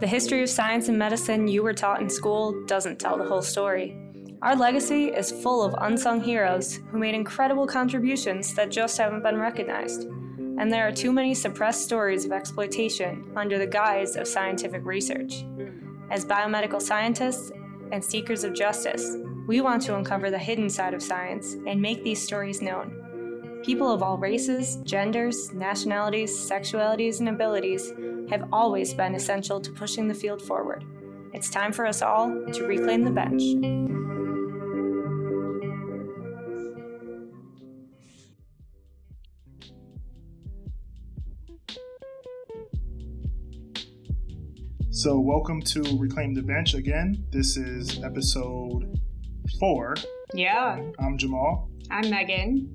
The history of science and medicine you were taught in school doesn't tell the whole story. Our legacy is full of unsung heroes who made incredible contributions that just haven't been recognized. And there are too many suppressed stories of exploitation under the guise of scientific research. As biomedical scientists and seekers of justice, we want to uncover the hidden side of science and make these stories known. People of all races, genders, nationalities, sexualities, and abilities have always been essential to pushing the field forward. It's time for us all to reclaim the bench. So, welcome to Reclaim the Bench again. This is episode four. Yeah. I'm Jamal. I'm Megan.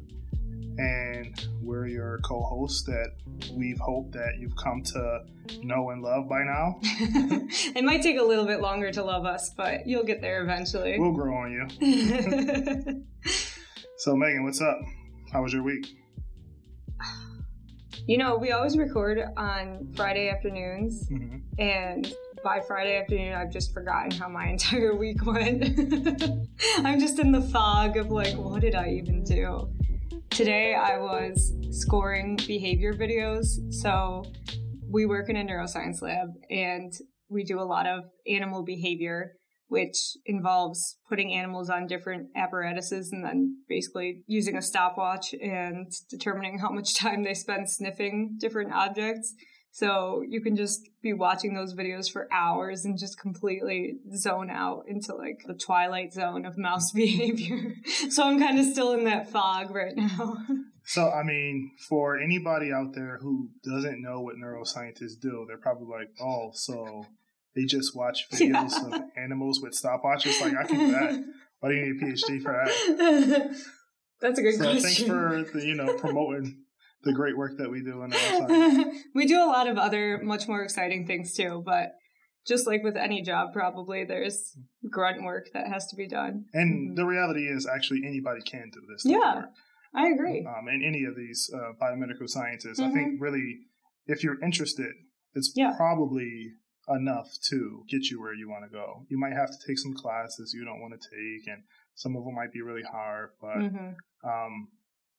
And we're your co hosts that we've hoped that you've come to know and love by now. it might take a little bit longer to love us, but you'll get there eventually. We'll grow on you. so, Megan, what's up? How was your week? You know, we always record on Friday afternoons, mm-hmm. and by Friday afternoon, I've just forgotten how my entire week went. I'm just in the fog of like, what did I even do? Today, I was scoring behavior videos. So, we work in a neuroscience lab, and we do a lot of animal behavior which involves putting animals on different apparatuses and then basically using a stopwatch and determining how much time they spend sniffing different objects. So you can just be watching those videos for hours and just completely zone out into like the twilight zone of mouse behavior. so I'm kind of still in that fog right now. So, I mean, for anybody out there who doesn't know what neuroscientists do, they're probably like, oh, so they just watch videos yeah. of animals with stopwatches. Like I can do that. Why do you need a PhD for that? That's a good so question. Thanks for the, you know promoting the great work that we do our science. we do a lot of other much more exciting things too, but just like with any job, probably there's grunt work that has to be done. And mm-hmm. the reality is, actually, anybody can do this. Yeah, I agree. Um, and any of these uh, biomedical scientists, mm-hmm. I think mm-hmm. really, if you're interested, it's yeah. probably enough to get you where you want to go. You might have to take some classes you don't want to take, and some of them might be really hard. But mm-hmm. um,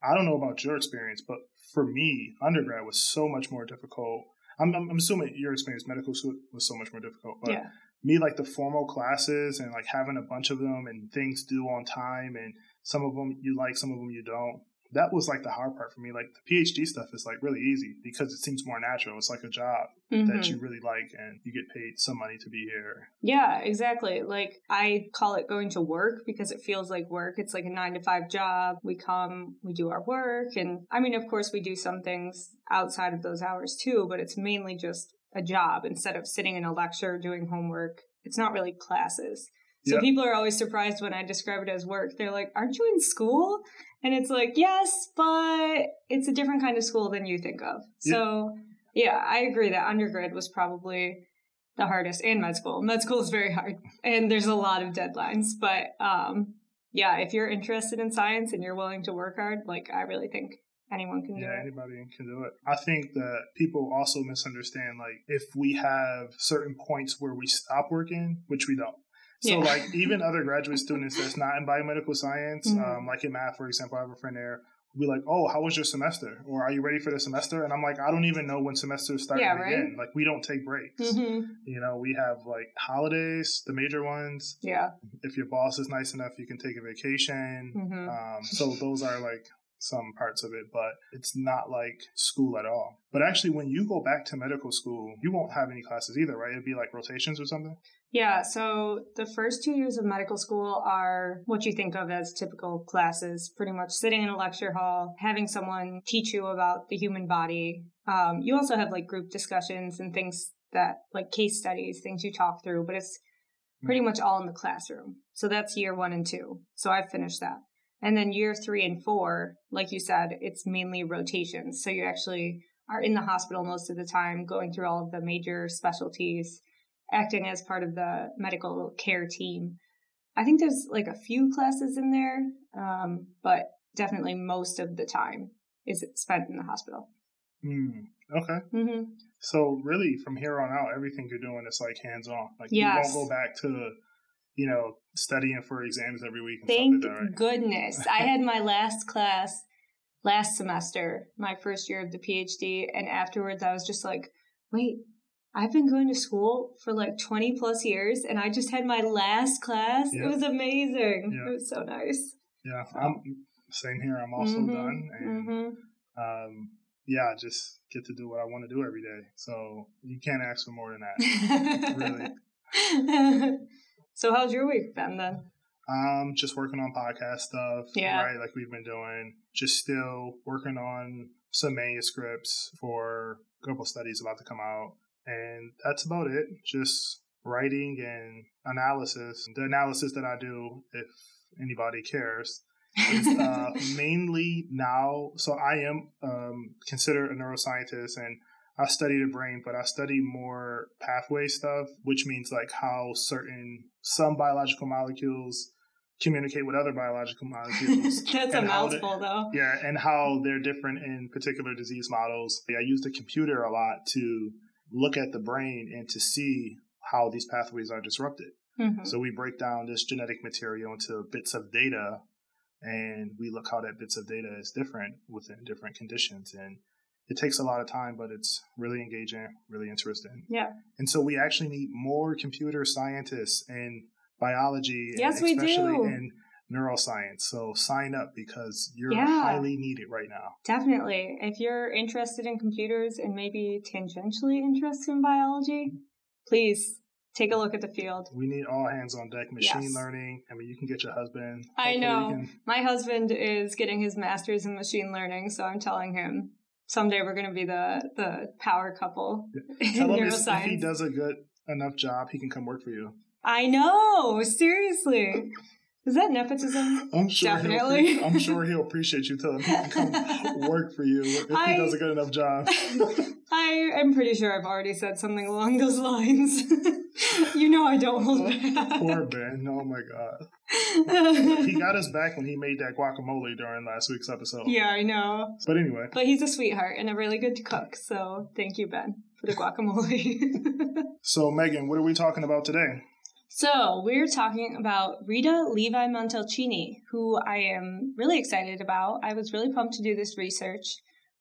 I don't know about your experience, but for me, undergrad was so much more difficult. I'm, I'm, assuming your experience, medical school, was so much more difficult. But yeah. me, like the formal classes and like having a bunch of them and things due on time, and some of them you like, some of them you don't that was like the hard part for me. Like the PhD stuff is like really easy because it seems more natural. It's like a job mm-hmm. that you really like and you get paid some money to be here. Yeah, exactly. Like I call it going to work because it feels like work. It's like a nine to five job. We come, we do our work. And I mean, of course, we do some things outside of those hours too, but it's mainly just a job instead of sitting in a lecture doing homework. It's not really classes. So yep. people are always surprised when I describe it as work. They're like, "Aren't you in school?" And it's like, "Yes, but it's a different kind of school than you think of." Yep. So, yeah, I agree that undergrad was probably the hardest and med school. Med school is very hard and there's a lot of deadlines, but um yeah, if you're interested in science and you're willing to work hard, like I really think anyone can yeah, do it. Yeah, anybody can do it. I think that people also misunderstand like if we have certain points where we stop working, which we don't. So yeah. like even other graduate students that's not in biomedical science, mm-hmm. um, like in math, for example, I have a friend there be like, "Oh, how was your semester?" or "Are you ready for the semester?" And I'm like, "I don't even know when semesters start yeah, right? again. Like, we don't take breaks. Mm-hmm. You know, we have like holidays, the major ones. Yeah. If your boss is nice enough, you can take a vacation. Mm-hmm. Um, so those are like some parts of it, but it's not like school at all. But actually, when you go back to medical school, you won't have any classes either, right? It'd be like rotations or something. Yeah, so the first two years of medical school are what you think of as typical classes, pretty much sitting in a lecture hall, having someone teach you about the human body. Um, you also have like group discussions and things that, like case studies, things you talk through, but it's pretty mm. much all in the classroom. So that's year one and two. So I've finished that. And then year three and four, like you said, it's mainly rotations. So you actually are in the hospital most of the time, going through all of the major specialties acting as part of the medical care team. I think there's like a few classes in there, um, but definitely most of the time is spent in the hospital. Mm, okay. Mm-hmm. So really, from here on out, everything you're doing is like hands on. Like yes. you won't go back to, you know, studying for exams every week. Thank like that, right? goodness. I had my last class last semester, my first year of the PhD, and afterwards I was just like, wait, I've been going to school for like 20 plus years and I just had my last class. Yep. It was amazing. Yep. It was so nice. Yeah, I'm same here. I'm also mm-hmm. done. And mm-hmm. um, yeah, just get to do what I want to do every day. So you can't ask for more than that. really. so how's your week been then? Um, just working on podcast stuff. Yeah. Right, like we've been doing. Just still working on some manuscripts for a couple studies about to come out. And that's about it. Just writing and analysis. The analysis that I do, if anybody cares, is uh, mainly now. So I am um, considered a neuroscientist and I study the brain, but I study more pathway stuff, which means like how certain some biological molecules communicate with other biological molecules. That's a mouthful, they, though. Yeah, and how they're different in particular disease models. I use the computer a lot to look at the brain and to see how these pathways are disrupted. Mm-hmm. So we break down this genetic material into bits of data and we look how that bits of data is different within different conditions and it takes a lot of time but it's really engaging really interesting yeah and so we actually need more computer scientists and biology yes we do in neuroscience so sign up because you're yeah, highly needed right now definitely if you're interested in computers and maybe tangentially interested in biology please take a look at the field. We need all hands on deck. Machine yes. learning. I mean, you can get your husband. I know. Can... My husband is getting his master's in machine learning, so I'm telling him someday we're going to be the the power couple yeah. in neuroscience. If he does a good enough job, he can come work for you. I know. Seriously. Is that nepotism? I'm sure Definitely. I'm sure he'll appreciate you telling him to come work for you if I, he does a good enough job. I am pretty sure I've already said something along those lines. you know I don't hold back. Poor Ben. Oh my god. he got us back when he made that guacamole during last week's episode. Yeah, I know. But anyway. But he's a sweetheart and a really good cook, so thank you, Ben, for the guacamole. so Megan, what are we talking about today? So, we're talking about Rita Levi Montalcini, who I am really excited about. I was really pumped to do this research.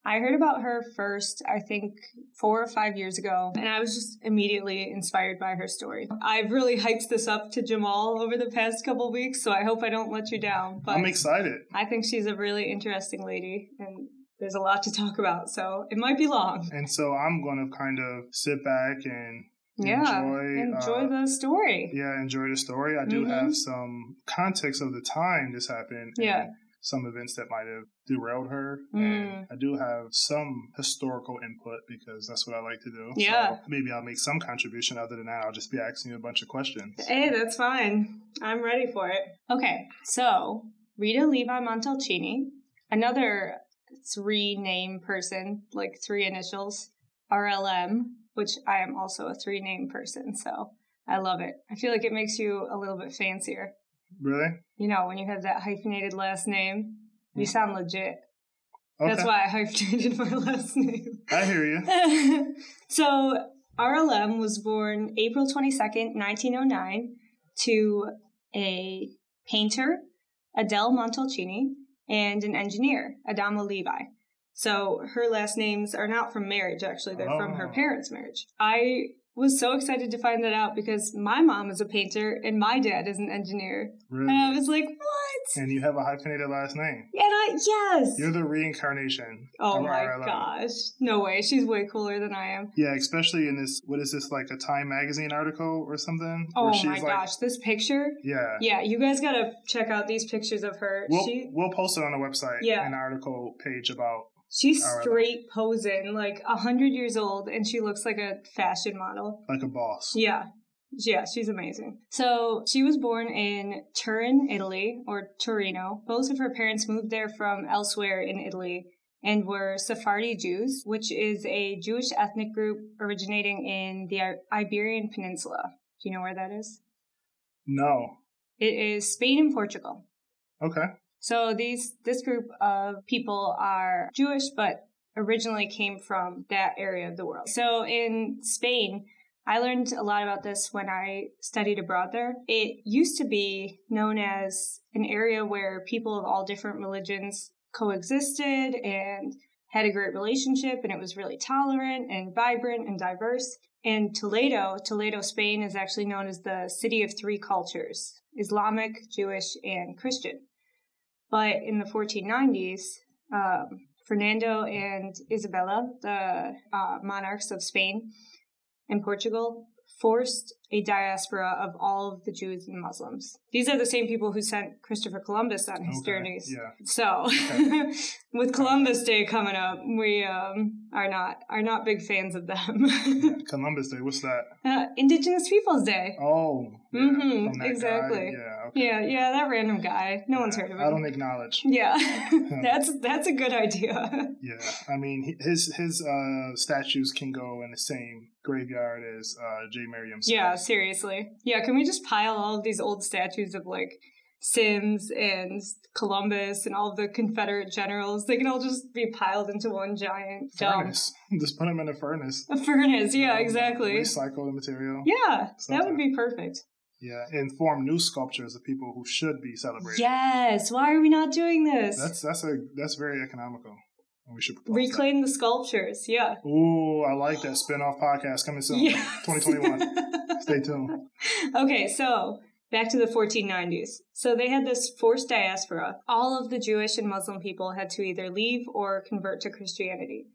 I heard about her first, I think, four or five years ago, and I was just immediately inspired by her story. I've really hyped this up to Jamal over the past couple weeks, so I hope I don't let you down. But I'm excited. I think she's a really interesting lady, and there's a lot to talk about, so it might be long. And so I'm going to kind of sit back and yeah, enjoy, enjoy uh, the story. Yeah, enjoy the story. I do mm-hmm. have some context of the time this happened. Yeah. Some events that might have derailed her. Mm. And I do have some historical input because that's what I like to do. Yeah. So maybe I'll make some contribution. Other than that, I'll just be asking you a bunch of questions. Hey, that's fine. I'm ready for it. Okay, so Rita Levi Montalcini, another three name person, like three initials, RLM, which I am also a three name person, so I love it. I feel like it makes you a little bit fancier. Really? You know, when you have that hyphenated last name, you hmm. sound legit. Okay. That's why I hyphenated my last name. I hear you. so RLM was born April 22nd, 1909, to a painter, Adele Montalcini, and an engineer, Adamo Levi. So her last names are not from marriage, actually. They're oh. from her oh. parents' marriage. I was so excited to find that out because my mom is a painter and my dad is an engineer. Really? And I was like, what? And you have a hyphenated last name. And I, yes. You're the reincarnation. Oh my gosh. No way. She's way cooler than I am. Yeah, especially in this, what is this, like a Time Magazine article or something? Oh my like, gosh. This picture? Yeah. Yeah, you guys gotta check out these pictures of her. We'll, she, we'll post it on the website, yeah. an article page about She's straight posing, like a hundred years old, and she looks like a fashion model. Like a boss. Yeah. Yeah, she's amazing. So she was born in Turin, Italy, or Torino. Both of her parents moved there from elsewhere in Italy and were Sephardi Jews, which is a Jewish ethnic group originating in the Iberian Peninsula. Do you know where that is? No. It is Spain and Portugal. Okay. So these this group of people are Jewish but originally came from that area of the world. So in Spain, I learned a lot about this when I studied abroad there. It used to be known as an area where people of all different religions coexisted and had a great relationship, and it was really tolerant and vibrant and diverse. And Toledo, Toledo, Spain, is actually known as the city of three cultures Islamic, Jewish, and Christian. But in the 1490s, um, Fernando and Isabella, the uh, monarchs of Spain and Portugal, forced a diaspora of all of the Jews and Muslims. These are the same people who sent Christopher Columbus on his okay, journeys. Yeah. So, okay. with Columbus Day coming up, we um, are not are not big fans of them. Columbus Day, what's that? Uh, Indigenous Peoples Day. Oh, yeah, mm-hmm, exactly. Yeah, okay. yeah, yeah, that random guy. No yeah, one's heard of him. I don't acknowledge. Yeah, that's that's a good idea. Yeah, I mean his his uh, statues can go in the same graveyard as uh, J. Marion. Yeah, seriously. Yeah, can we just pile all of these old statues of like Sims and Columbus and all of the Confederate generals? They can all just be piled into one giant furnace. Dump. Just put them in a furnace. A furnace, yeah, exactly. Recycle the material. Yeah, Something. that would be perfect. Yeah, and form new sculptures of people who should be celebrated. Yes. Why are we not doing this? That's that's a that's very economical. We should reclaim that. the sculptures. Yeah. Ooh, I like that spin-off podcast coming soon. Yes. 2021. Stay tuned. Okay, so back to the 1490s. So they had this forced diaspora. All of the Jewish and Muslim people had to either leave or convert to Christianity.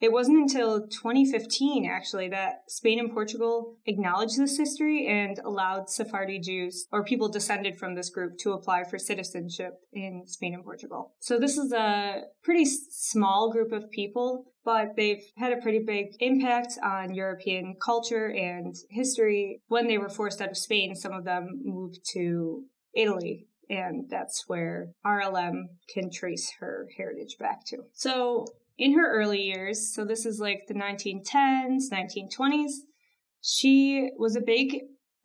It wasn't until 2015, actually, that Spain and Portugal acknowledged this history and allowed Sephardi Jews, or people descended from this group, to apply for citizenship in Spain and Portugal. So this is a pretty small group of people, but they've had a pretty big impact on European culture and history. When they were forced out of Spain, some of them moved to Italy and that's where RLM can trace her heritage back to. So in her early years, so this is like the 1910s, 1920s, she was a big,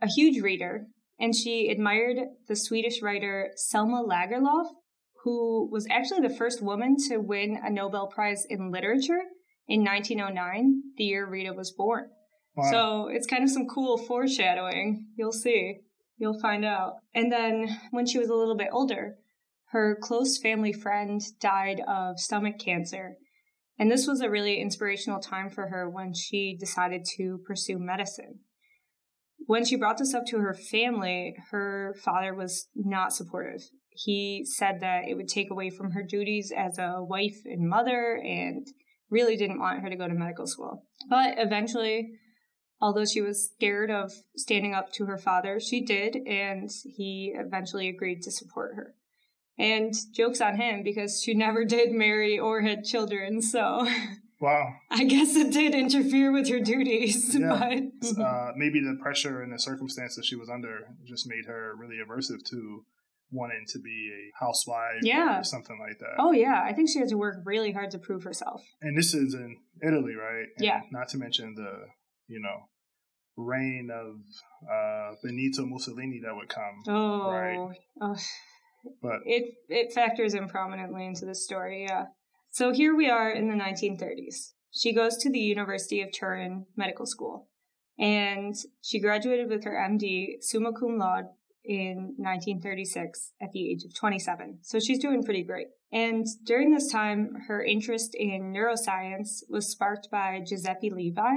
a huge reader, and she admired the Swedish writer Selma Lagerlöf, who was actually the first woman to win a Nobel Prize in Literature in 1909, the year Rita was born. Wow. So it's kind of some cool foreshadowing. You'll see. You'll find out. And then when she was a little bit older, her close family friend died of stomach cancer and this was a really inspirational time for her when she decided to pursue medicine. When she brought this up to her family, her father was not supportive. He said that it would take away from her duties as a wife and mother and really didn't want her to go to medical school. But eventually, although she was scared of standing up to her father, she did, and he eventually agreed to support her. And jokes on him because she never did marry or had children. So, wow. I guess it did interfere with her duties. Yeah. But uh, maybe the pressure and the circumstances she was under just made her really aversive to wanting to be a housewife yeah. or something like that. Oh, yeah. I think she had to work really hard to prove herself. And this is in Italy, right? And yeah. Not to mention the, you know, reign of uh, Benito Mussolini that would come. Oh, right? Oh, but it it factors in prominently into the story, yeah. So here we are in the 1930s. She goes to the University of Turin Medical School, and she graduated with her MD summa cum laude in 1936 at the age of 27. So she's doing pretty great. And during this time, her interest in neuroscience was sparked by Giuseppe Levi,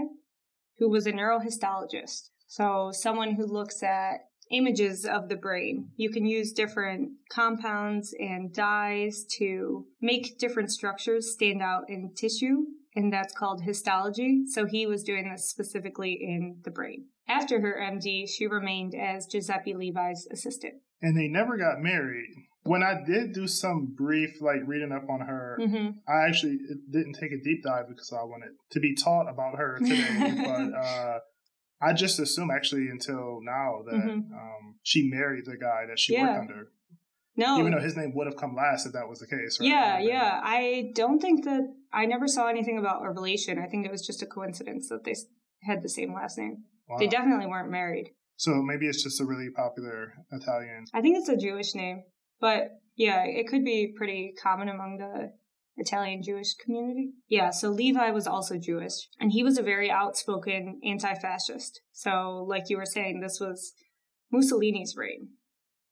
who was a neurohistologist. So someone who looks at images of the brain. You can use different compounds and dyes to make different structures stand out in tissue, and that's called histology. So he was doing this specifically in the brain. After her MD, she remained as Giuseppe Levi's assistant. And they never got married. When I did do some brief, like reading up on her, mm-hmm. I actually didn't take a deep dive because I wanted to be taught about her today. but uh, I just assume actually until now that mm-hmm. um, she married the guy that she yeah. worked under. No, even though his name would have come last if that was the case. Right? Yeah, yeah. I don't think that I never saw anything about a relation. I think it was just a coincidence that they had the same last name. Wow. They definitely weren't married. So maybe it's just a really popular Italian. I think it's a Jewish name, but yeah, it could be pretty common among the Italian Jewish community. Yeah, so Levi was also Jewish, and he was a very outspoken anti fascist. So, like you were saying, this was Mussolini's reign.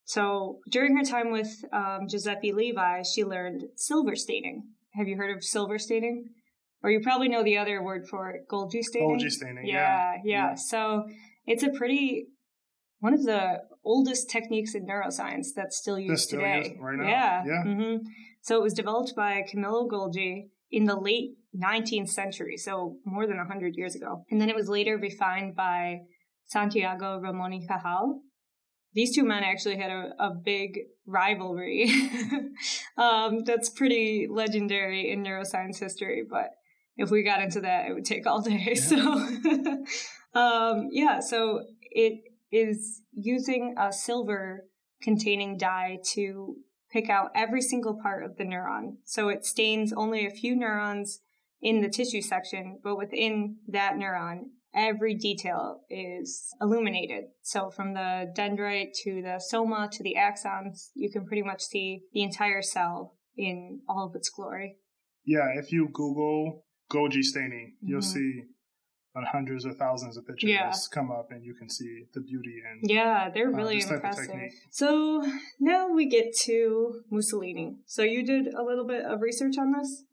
So, during her time with um, Giuseppe Levi, she learned silver staining. Have you heard of silver staining? Or you probably know the other word for it, Golgi staining. Golgi staining, yeah, yeah. Yeah, so it's a pretty, one of the oldest techniques in neuroscience that's still used still today. Used right now. Yeah. Yeah. Mm-hmm. So it was developed by Camillo Golgi in the late 19th century, so more than 100 years ago. And then it was later refined by Santiago Ramon y Cajal. These two men actually had a, a big rivalry um, that's pretty legendary in neuroscience history, but if we got into that, it would take all day. Yeah. So, um, yeah, so it is using a silver containing dye to pick out every single part of the neuron. So it stains only a few neurons in the tissue section, but within that neuron, every detail is illuminated. So from the dendrite to the soma to the axons, you can pretty much see the entire cell in all of its glory. Yeah, if you Google Golgi staining, mm-hmm. you'll see hundreds or thousands of pictures yeah. come up and you can see the beauty and yeah they're uh, really impressive so now we get to mussolini so you did a little bit of research on this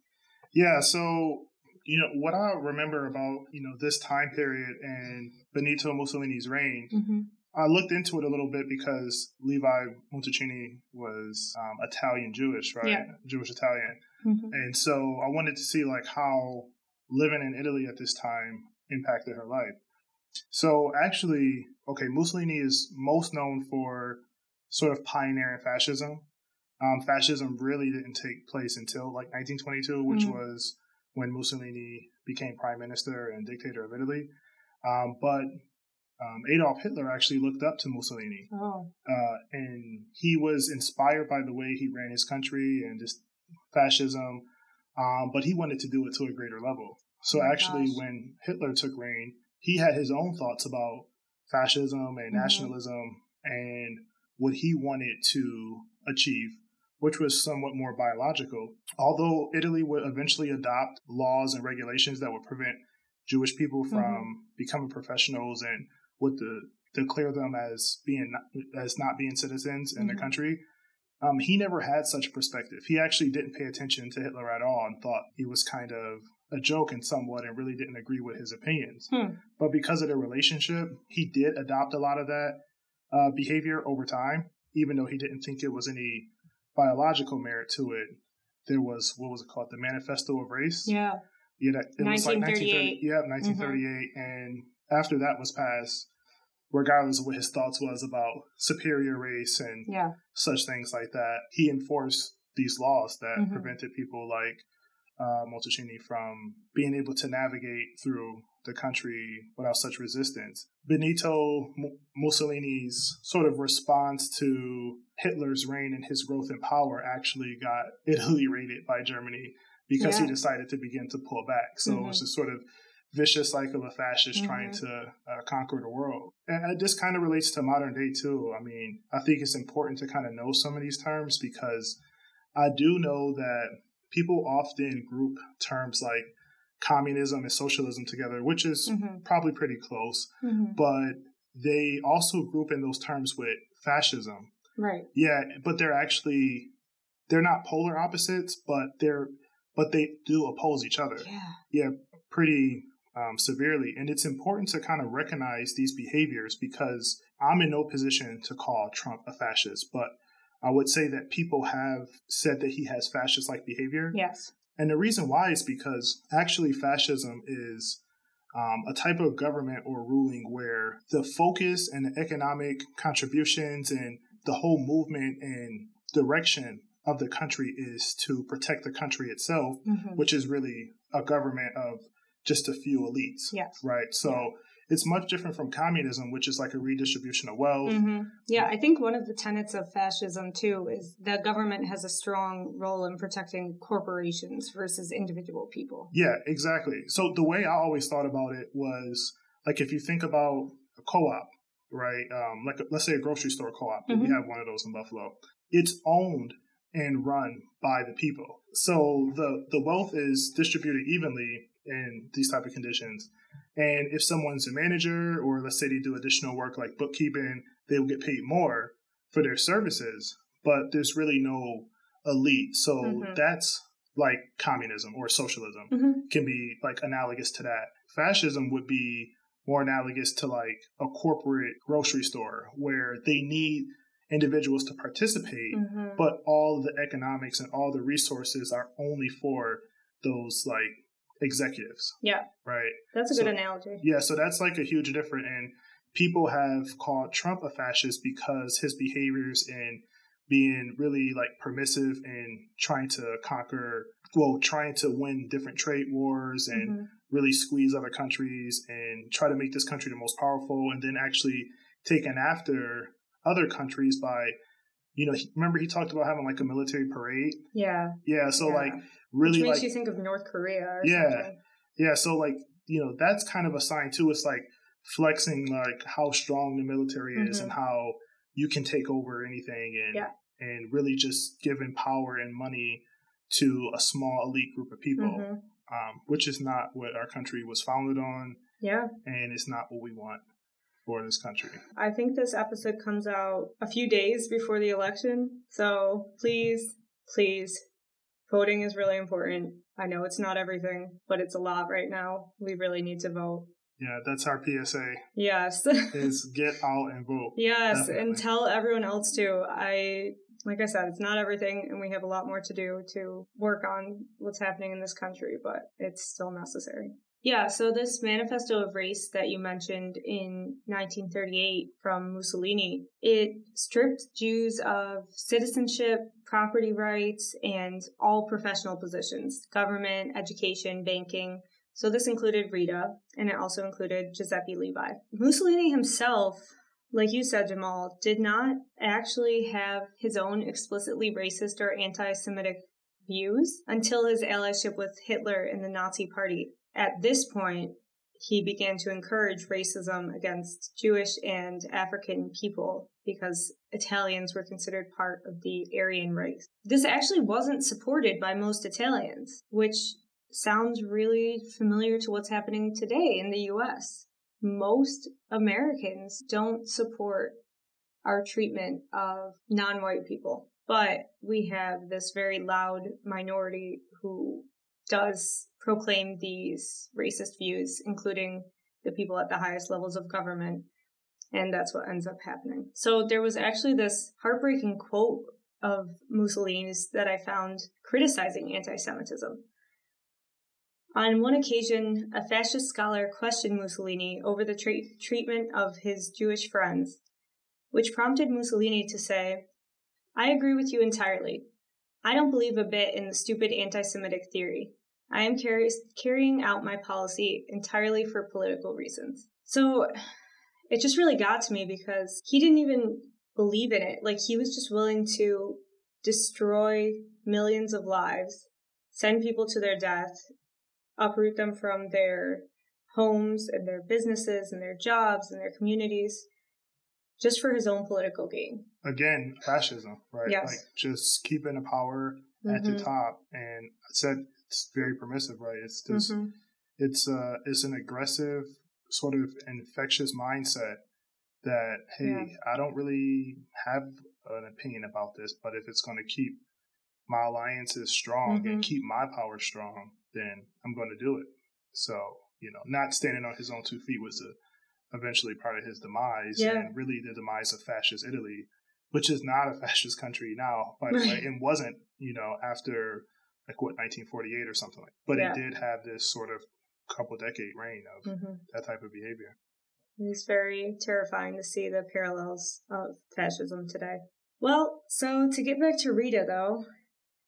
yeah so you know what i remember about you know this time period and benito mussolini's reign mm-hmm. I looked into it a little bit because Levi Montalcini was um, Italian Jewish, right? Yeah. Jewish Italian. Mm-hmm. And so I wanted to see like how living in Italy at this time impacted her life. So actually, okay, Mussolini is most known for sort of pioneering fascism. Um, fascism really didn't take place until like 1922, which mm-hmm. was when Mussolini became prime minister and dictator of Italy. Um, but um, Adolf Hitler actually looked up to Mussolini, oh. uh, and he was inspired by the way he ran his country and just fascism. Um, but he wanted to do it to a greater level. So oh actually, gosh. when Hitler took reign, he had his own thoughts about fascism and mm-hmm. nationalism and what he wanted to achieve, which was somewhat more biological. Although Italy would eventually adopt laws and regulations that would prevent Jewish people from mm-hmm. becoming professionals and would the, declare them as being as not being citizens in mm-hmm. the country. Um, he never had such a perspective. He actually didn't pay attention to Hitler at all and thought he was kind of a joke in somewhat and really didn't agree with his opinions. Hmm. But because of their relationship, he did adopt a lot of that uh, behavior over time, even though he didn't think it was any biological merit to it. There was what was it called, the Manifesto of Race? Yeah. Yeah, that, it was like 1930. Yeah, 1938, mm-hmm. and after that was passed, regardless of what his thoughts was about superior race and yeah. such things like that, he enforced these laws that mm-hmm. prevented people like uh, from being able to navigate through the country without such resistance. Benito Mussolini's sort of response to Hitler's reign and his growth in power actually got Italy raided by Germany because yeah. he decided to begin to pull back. So mm-hmm. it was this sort of vicious cycle of fascists mm-hmm. trying to uh, conquer the world. And this kind of relates to modern day too. I mean, I think it's important to kind of know some of these terms because I do know that people often group terms like communism and socialism together, which is mm-hmm. probably pretty close, mm-hmm. but they also group in those terms with fascism. Right. Yeah, but they're actually they're not polar opposites, but they're but they do oppose each other. Yeah. Yeah, pretty um, severely. And it's important to kind of recognize these behaviors because I'm in no position to call Trump a fascist, but I would say that people have said that he has fascist like behavior. Yes. And the reason why is because actually fascism is um, a type of government or ruling where the focus and the economic contributions and the whole movement and direction of the country is to protect the country itself, mm-hmm. which is really a government of just a few elites. Yes. Right. So yeah it's much different from communism, which is like a redistribution of wealth. Mm-hmm. Yeah, I think one of the tenets of fascism too is that government has a strong role in protecting corporations versus individual people. Yeah, exactly. So the way I always thought about it was like if you think about a co-op, right? Um, like let's say a grocery store co-op. Mm-hmm. We have one of those in Buffalo. It's owned and run by the people. So the the wealth is distributed evenly in these type of conditions. And if someone's a manager or let's say they do additional work like bookkeeping, they will get paid more for their services, but there's really no elite. So mm-hmm. that's like communism or socialism mm-hmm. can be like analogous to that. Fascism would be more analogous to like a corporate grocery store where they need individuals to participate, mm-hmm. but all the economics and all the resources are only for those like executives. Yeah. Right. That's a so, good analogy. Yeah. So that's like a huge difference. And people have called Trump a fascist because his behaviors in being really like permissive and trying to conquer, well, trying to win different trade wars and mm-hmm. really squeeze other countries and try to make this country the most powerful and then actually taking after other countries by you know, he, remember he talked about having like a military parade. Yeah. Yeah. So yeah. like really Which makes like you think of North Korea. yeah. Something. Yeah. So like you know that's kind of a sign too. It's like flexing like how strong the military is mm-hmm. and how you can take over anything and yeah. and really just giving power and money to a small elite group of people, mm-hmm. um, which is not what our country was founded on. Yeah. And it's not what we want for this country. I think this episode comes out a few days before the election. So please, please, voting is really important. I know it's not everything, but it's a lot right now. We really need to vote. Yeah, that's our PSA. Yes. is get out and vote. Yes, Definitely. and tell everyone else too. I like I said, it's not everything and we have a lot more to do to work on what's happening in this country, but it's still necessary. Yeah, so this manifesto of race that you mentioned in 1938 from Mussolini, it stripped Jews of citizenship, property rights, and all professional positions, government, education, banking. So this included Rita, and it also included Giuseppe Levi. Mussolini himself, like you said, Jamal, did not actually have his own explicitly racist or anti-Semitic views until his allyship with Hitler and the Nazi Party. At this point, he began to encourage racism against Jewish and African people because Italians were considered part of the Aryan race. This actually wasn't supported by most Italians, which sounds really familiar to what's happening today in the US. Most Americans don't support our treatment of non white people, but we have this very loud minority who does proclaim these racist views, including the people at the highest levels of government. And that's what ends up happening. So there was actually this heartbreaking quote of Mussolini's that I found criticizing anti Semitism. On one occasion, a fascist scholar questioned Mussolini over the tra- treatment of his Jewish friends, which prompted Mussolini to say, I agree with you entirely. I don't believe a bit in the stupid anti Semitic theory. I am carry- carrying out my policy entirely for political reasons. So it just really got to me because he didn't even believe in it. Like he was just willing to destroy millions of lives, send people to their death, uproot them from their homes and their businesses and their jobs and their communities just for his own political gain. Again, fascism, right? Yes. Like just keeping the power mm-hmm. at the mm-hmm. top. And I said it's very permissive, right? It's just mm-hmm. it's uh it's an aggressive sort of infectious mindset that hey, yeah. I don't really have an opinion about this, but if it's going to keep my alliances strong mm-hmm. and keep my power strong, then I'm going to do it. So you know, not standing on his own two feet was a, eventually part of his demise, yeah. and really the demise of fascist Italy, which is not a fascist country now, by the way, and wasn't you know after like what 1948 or something like. But yeah. it did have this sort of couple decade reign of mm-hmm. that type of behavior. It's very terrifying to see the parallels of fascism today. Well, so to get back to Rita though,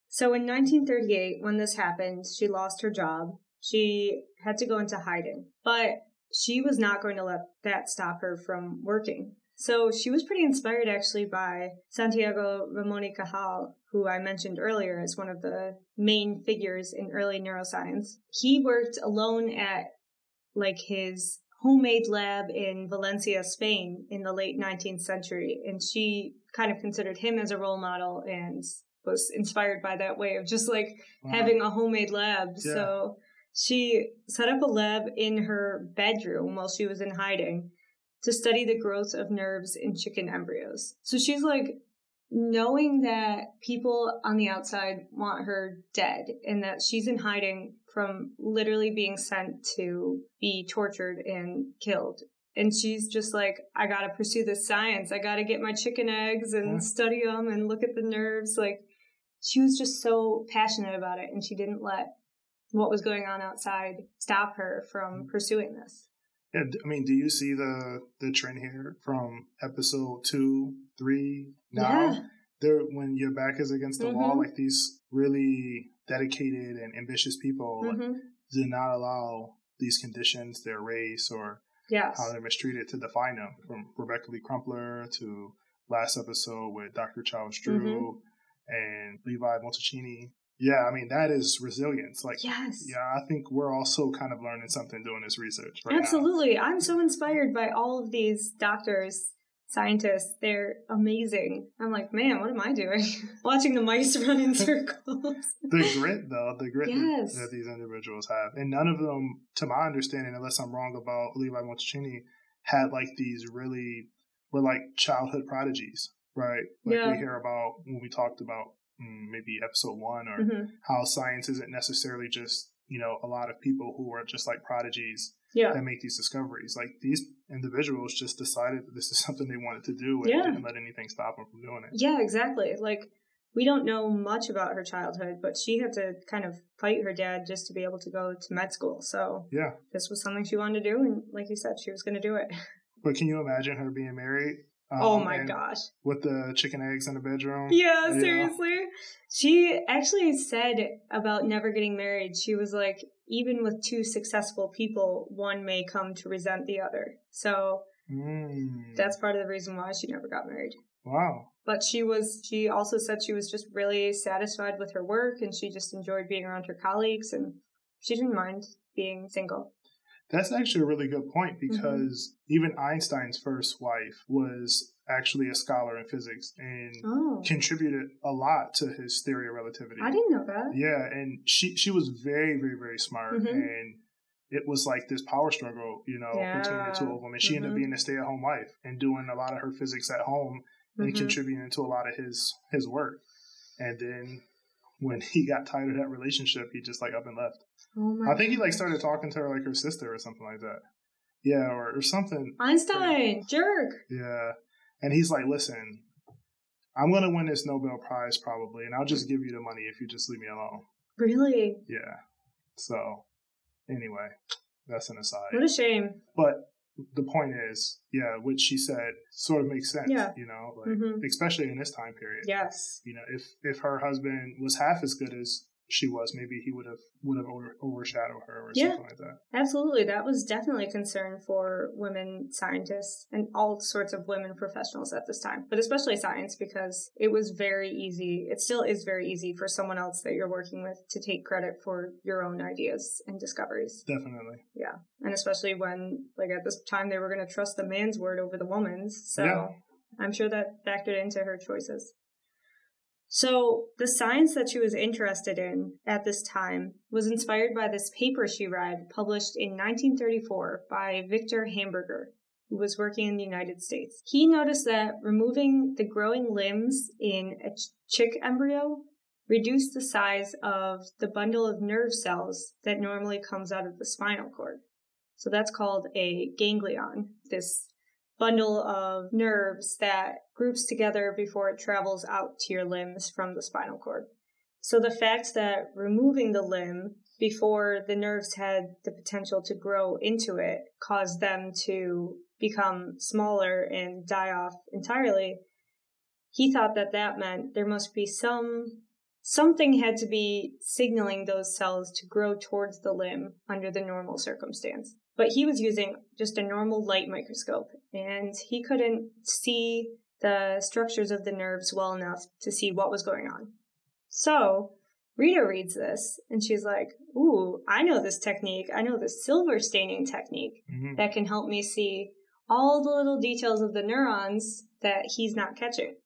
so in 1938 when this happened, she lost her job. She had to go into hiding, but she was not going to let that stop her from working. So she was pretty inspired actually by Santiago Ramon y Cajal, who I mentioned earlier as one of the main figures in early neuroscience. He worked alone at like his homemade lab in Valencia, Spain in the late 19th century. And she kind of considered him as a role model and was inspired by that way of just like having a homemade lab. Yeah. So she set up a lab in her bedroom while she was in hiding to study the growth of nerves in chicken embryos. So she's like knowing that people on the outside want her dead and that she's in hiding from literally being sent to be tortured and killed. And she's just like, I gotta pursue this science. I gotta get my chicken eggs and yeah. study them and look at the nerves. Like, she was just so passionate about it and she didn't let what was going on outside stop her from mm. pursuing this. Yeah, I mean, do you see the the trend here from episode two, three, now? Yeah. There, when your back is against the mm-hmm. wall, like these really dedicated and ambitious people mm-hmm. do not allow these conditions, their race, or yes. how they're mistreated to define them. From Rebecca Lee Crumpler to last episode with Dr. Charles Drew mm-hmm. and Levi Montalcini. Yeah, I mean that is resilience. Like, yes, yeah, I think we're also kind of learning something doing this research. Right Absolutely, now. I'm so inspired by all of these doctors, scientists. They're amazing. I'm like, man, what am I doing? Watching the mice run in circles. the grit, though, the grit yes. that these individuals have, and none of them, to my understanding, unless I'm wrong about Levi Montalcini, had like these really were like childhood prodigies, right? Like yeah. we hear about when we talked about maybe episode one or mm-hmm. how science isn't necessarily just you know a lot of people who are just like prodigies yeah. that make these discoveries like these individuals just decided that this is something they wanted to do and yeah. didn't let anything stop them from doing it yeah exactly like we don't know much about her childhood but she had to kind of fight her dad just to be able to go to med school so yeah this was something she wanted to do and like you said she was going to do it but can you imagine her being married um, oh my gosh. With the chicken eggs in the bedroom. Yeah, yeah, seriously. She actually said about never getting married, she was like, even with two successful people, one may come to resent the other. So mm. that's part of the reason why she never got married. Wow. But she was, she also said she was just really satisfied with her work and she just enjoyed being around her colleagues and she didn't mind being single. That's actually a really good point mm-hmm. because mm-hmm. even Einstein's first wife was actually a scholar in physics and oh. contributed a lot to his theory of relativity. I didn't know that. Yeah, and she she was very very very smart mm-hmm. and it was like this power struggle, you know, yeah. between the two of them. And she mm-hmm. ended up mm-hmm. being a stay at home wife and doing a lot of her physics at home and mm-hmm. contributing to a lot of his his work. And then when he got tired of that relationship, he just like up and left. Oh I think he like started talking to her like her sister or something like that. Yeah, or, or something. Einstein, like, jerk. Yeah. And he's like, listen, I'm going to win this Nobel Prize probably, and I'll just give you the money if you just leave me alone. Really? Yeah. So, anyway, that's an aside. What a shame. But the point is, yeah, what she said sort of makes sense. Yeah. You know, like mm-hmm. especially in this time period. Yes. You know, if if her husband was half as good as she was, maybe he would have would have over, overshadowed her or yeah, something like that. Absolutely, that was definitely a concern for women scientists and all sorts of women professionals at this time, but especially science because it was very easy. It still is very easy for someone else that you're working with to take credit for your own ideas and discoveries. Definitely. Yeah, and especially when like at this time they were going to trust the man's word over the woman's, so. Yeah. I'm sure that factored into her choices. So, the science that she was interested in at this time was inspired by this paper she read published in 1934 by Victor Hamburger, who was working in the United States. He noticed that removing the growing limbs in a chick embryo reduced the size of the bundle of nerve cells that normally comes out of the spinal cord. So that's called a ganglion, this bundle of nerves that groups together before it travels out to your limbs from the spinal cord. So the fact that removing the limb before the nerves had the potential to grow into it caused them to become smaller and die off entirely, he thought that that meant there must be some something had to be signaling those cells to grow towards the limb under the normal circumstance. But he was using just a normal light microscope and he couldn't see the structures of the nerves well enough to see what was going on. So Rita reads this and she's like, Ooh, I know this technique. I know this silver staining technique mm-hmm. that can help me see all the little details of the neurons that he's not catching.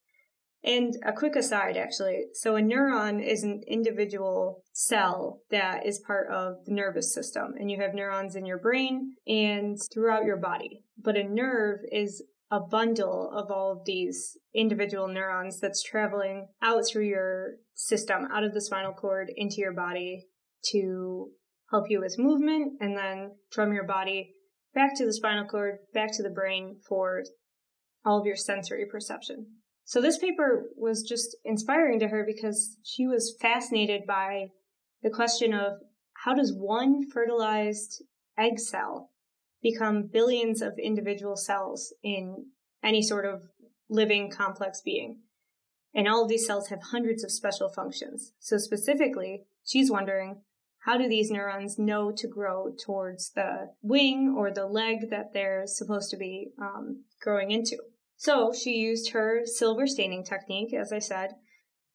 And a quick aside, actually. So, a neuron is an individual cell that is part of the nervous system, and you have neurons in your brain and throughout your body. But a nerve is a bundle of all of these individual neurons that's traveling out through your system, out of the spinal cord into your body to help you with movement, and then from your body back to the spinal cord, back to the brain for all of your sensory perception. So this paper was just inspiring to her because she was fascinated by the question of how does one fertilized egg cell become billions of individual cells in any sort of living complex being? And all of these cells have hundreds of special functions. So specifically, she's wondering how do these neurons know to grow towards the wing or the leg that they're supposed to be um, growing into? So she used her silver staining technique, as I said,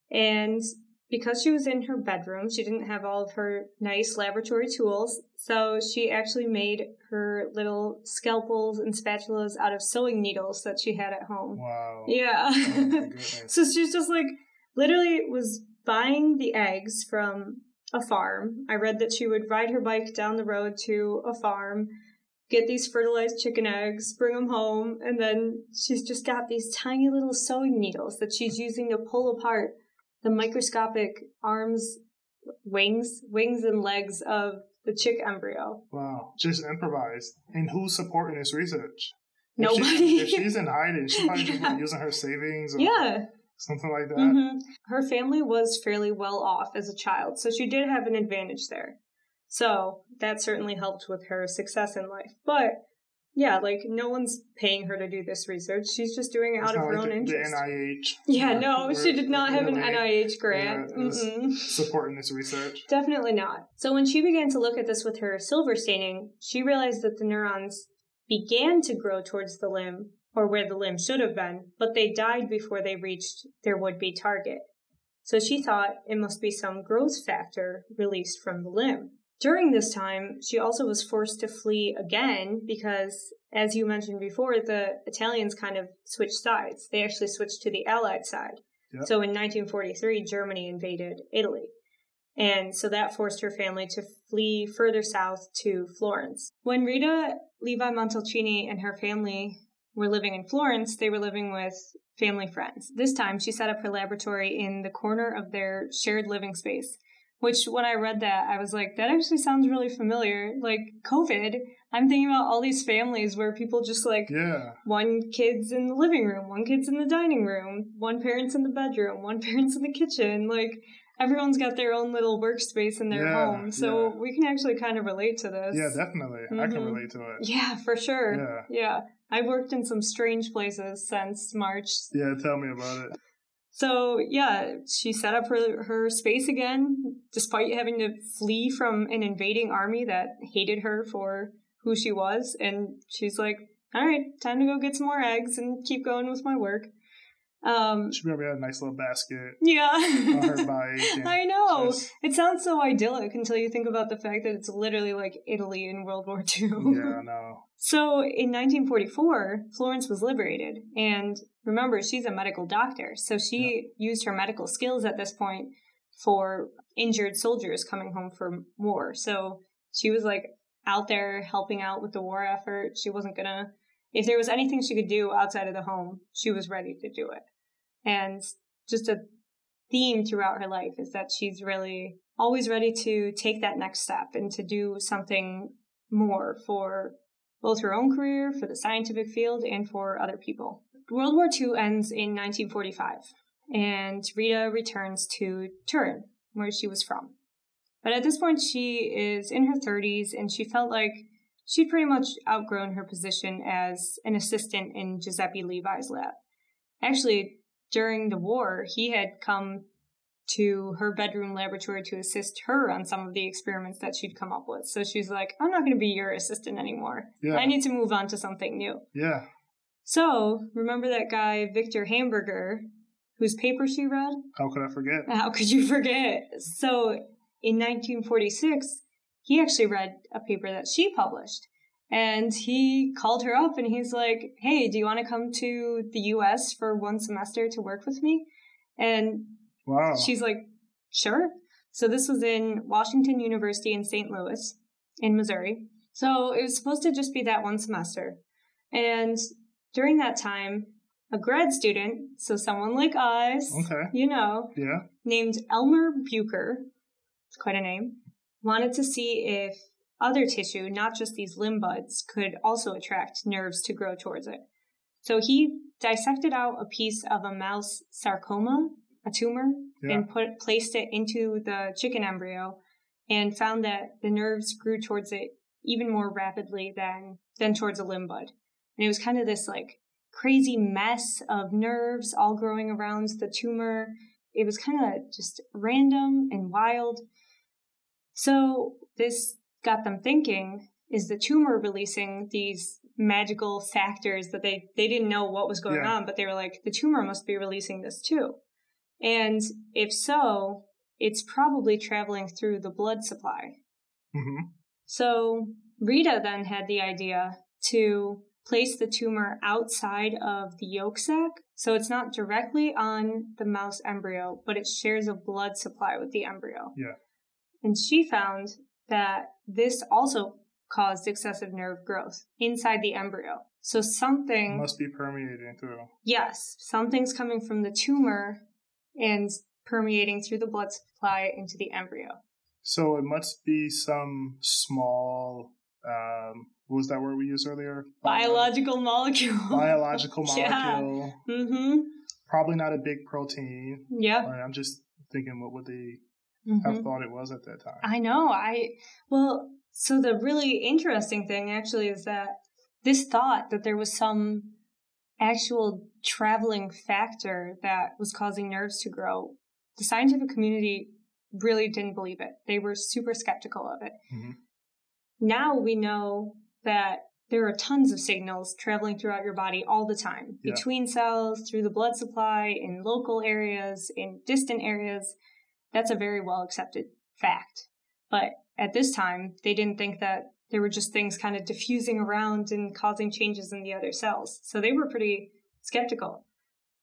and because she was in her bedroom, she didn't have all of her nice laboratory tools. So she actually made her little scalpels and spatulas out of sewing needles that she had at home. Wow. Yeah. Oh so she's just like literally was buying the eggs from a farm. I read that she would ride her bike down the road to a farm get these fertilized chicken eggs, bring them home, and then she's just got these tiny little sewing needles that she's using to pull apart the microscopic arms, wings, wings and legs of the chick embryo. Wow, just improvised. And who's supporting this research? Nobody. If, she, if she's in hiding, she's probably yeah. using her savings. yeah. Something like that. Mm-hmm. Her family was fairly well off as a child, so she did have an advantage there. So that certainly helped with her success in life. But yeah, like no one's paying her to do this research. She's just doing it out of her like own the, interest. The NIH. Yeah, no, she did not have an NIH grant. Yeah, supporting this research. Definitely not. So when she began to look at this with her silver staining, she realized that the neurons began to grow towards the limb or where the limb should have been, but they died before they reached their would be target. So she thought it must be some growth factor released from the limb. During this time, she also was forced to flee again because, as you mentioned before, the Italians kind of switched sides. They actually switched to the Allied side. Yep. So in 1943, Germany invaded Italy. And so that forced her family to flee further south to Florence. When Rita Levi Montalcini and her family were living in Florence, they were living with family friends. This time, she set up her laboratory in the corner of their shared living space which when I read that, I was like, that actually sounds really familiar. Like COVID, I'm thinking about all these families where people just like, yeah, one kid's in the living room, one kid's in the dining room, one parent's in the bedroom, one parent's in the kitchen. Like everyone's got their own little workspace in their yeah, home. So yeah. we can actually kind of relate to this. Yeah, definitely. Mm-hmm. I can mm-hmm. relate to it. Yeah, for sure. Yeah. Yeah. I've worked in some strange places since March. Yeah, tell me about it. So yeah, she set up her her space again, despite having to flee from an invading army that hated her for who she was. And she's like, "All right, time to go get some more eggs and keep going with my work." Um, she probably had a nice little basket. Yeah, on her bike. I know. Just... It sounds so idyllic until you think about the fact that it's literally like Italy in World War II. yeah, I know. So in 1944, Florence was liberated, and remember, she's a medical doctor, so she yeah. used her medical skills at this point for injured soldiers coming home from war. So she was like out there helping out with the war effort. She wasn't gonna, if there was anything she could do outside of the home, she was ready to do it. And just a theme throughout her life is that she's really always ready to take that next step and to do something more for both her own career, for the scientific field, and for other people. World War II ends in 1945, and Rita returns to Turin, where she was from. But at this point, she is in her 30s, and she felt like she'd pretty much outgrown her position as an assistant in Giuseppe Levi's lab. Actually, during the war, he had come to her bedroom laboratory to assist her on some of the experiments that she'd come up with. So she's like, I'm not going to be your assistant anymore. Yeah. I need to move on to something new. Yeah. So, remember that guy, Victor Hamburger, whose paper she read? How could I forget? How could you forget? So, in 1946, he actually read a paper that she published. And he called her up and he's like, Hey, do you want to come to the US for one semester to work with me? And wow. she's like, Sure. So this was in Washington University in St. Louis, in Missouri. So it was supposed to just be that one semester. And during that time, a grad student, so someone like us, okay. you know, yeah. named Elmer Bueker, it's quite a name, wanted to see if other tissue, not just these limb buds, could also attract nerves to grow towards it. So he dissected out a piece of a mouse sarcoma, a tumor, yeah. and put placed it into the chicken embryo and found that the nerves grew towards it even more rapidly than than towards a limb bud. And it was kind of this like crazy mess of nerves all growing around the tumor. It was kind of just random and wild. So this got them thinking, is the tumor releasing these magical factors that they, they didn't know what was going yeah. on, but they were like, the tumor must be releasing this too. And if so, it's probably traveling through the blood supply. Mm-hmm. So Rita then had the idea to place the tumor outside of the yolk sac. So it's not directly on the mouse embryo, but it shares a blood supply with the embryo. Yeah. And she found that this also caused excessive nerve growth inside the embryo. So something must be permeating through. Yes, something's coming from the tumor and permeating through the blood supply into the embryo. So it must be some small um, what was that word we used earlier? Biological molecule. Biological molecule. yeah. Mm-hmm. Probably not a big protein. Yeah. I'm just thinking what would they mm-hmm. have thought it was at that time. I know. I well, so the really interesting thing actually is that this thought that there was some actual traveling factor that was causing nerves to grow, the scientific community really didn't believe it. They were super skeptical of it. Mm-hmm. Now we know that there are tons of signals traveling throughout your body all the time yeah. between cells, through the blood supply, in local areas, in distant areas. That's a very well accepted fact. But at this time, they didn't think that there were just things kind of diffusing around and causing changes in the other cells. So they were pretty skeptical.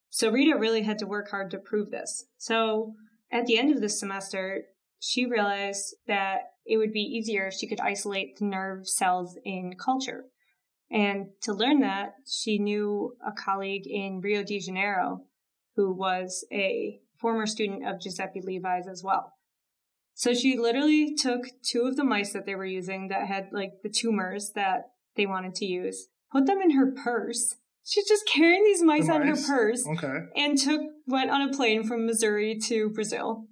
So Rita really had to work hard to prove this. So at the end of this semester, she realized that it would be easier if she could isolate the nerve cells in culture. And to learn that, she knew a colleague in Rio de Janeiro who was a former student of Giuseppe Levi's as well. So she literally took two of the mice that they were using that had like the tumors that they wanted to use, put them in her purse. She's just carrying these mice, the mice? on her purse. Okay. And took went on a plane from Missouri to Brazil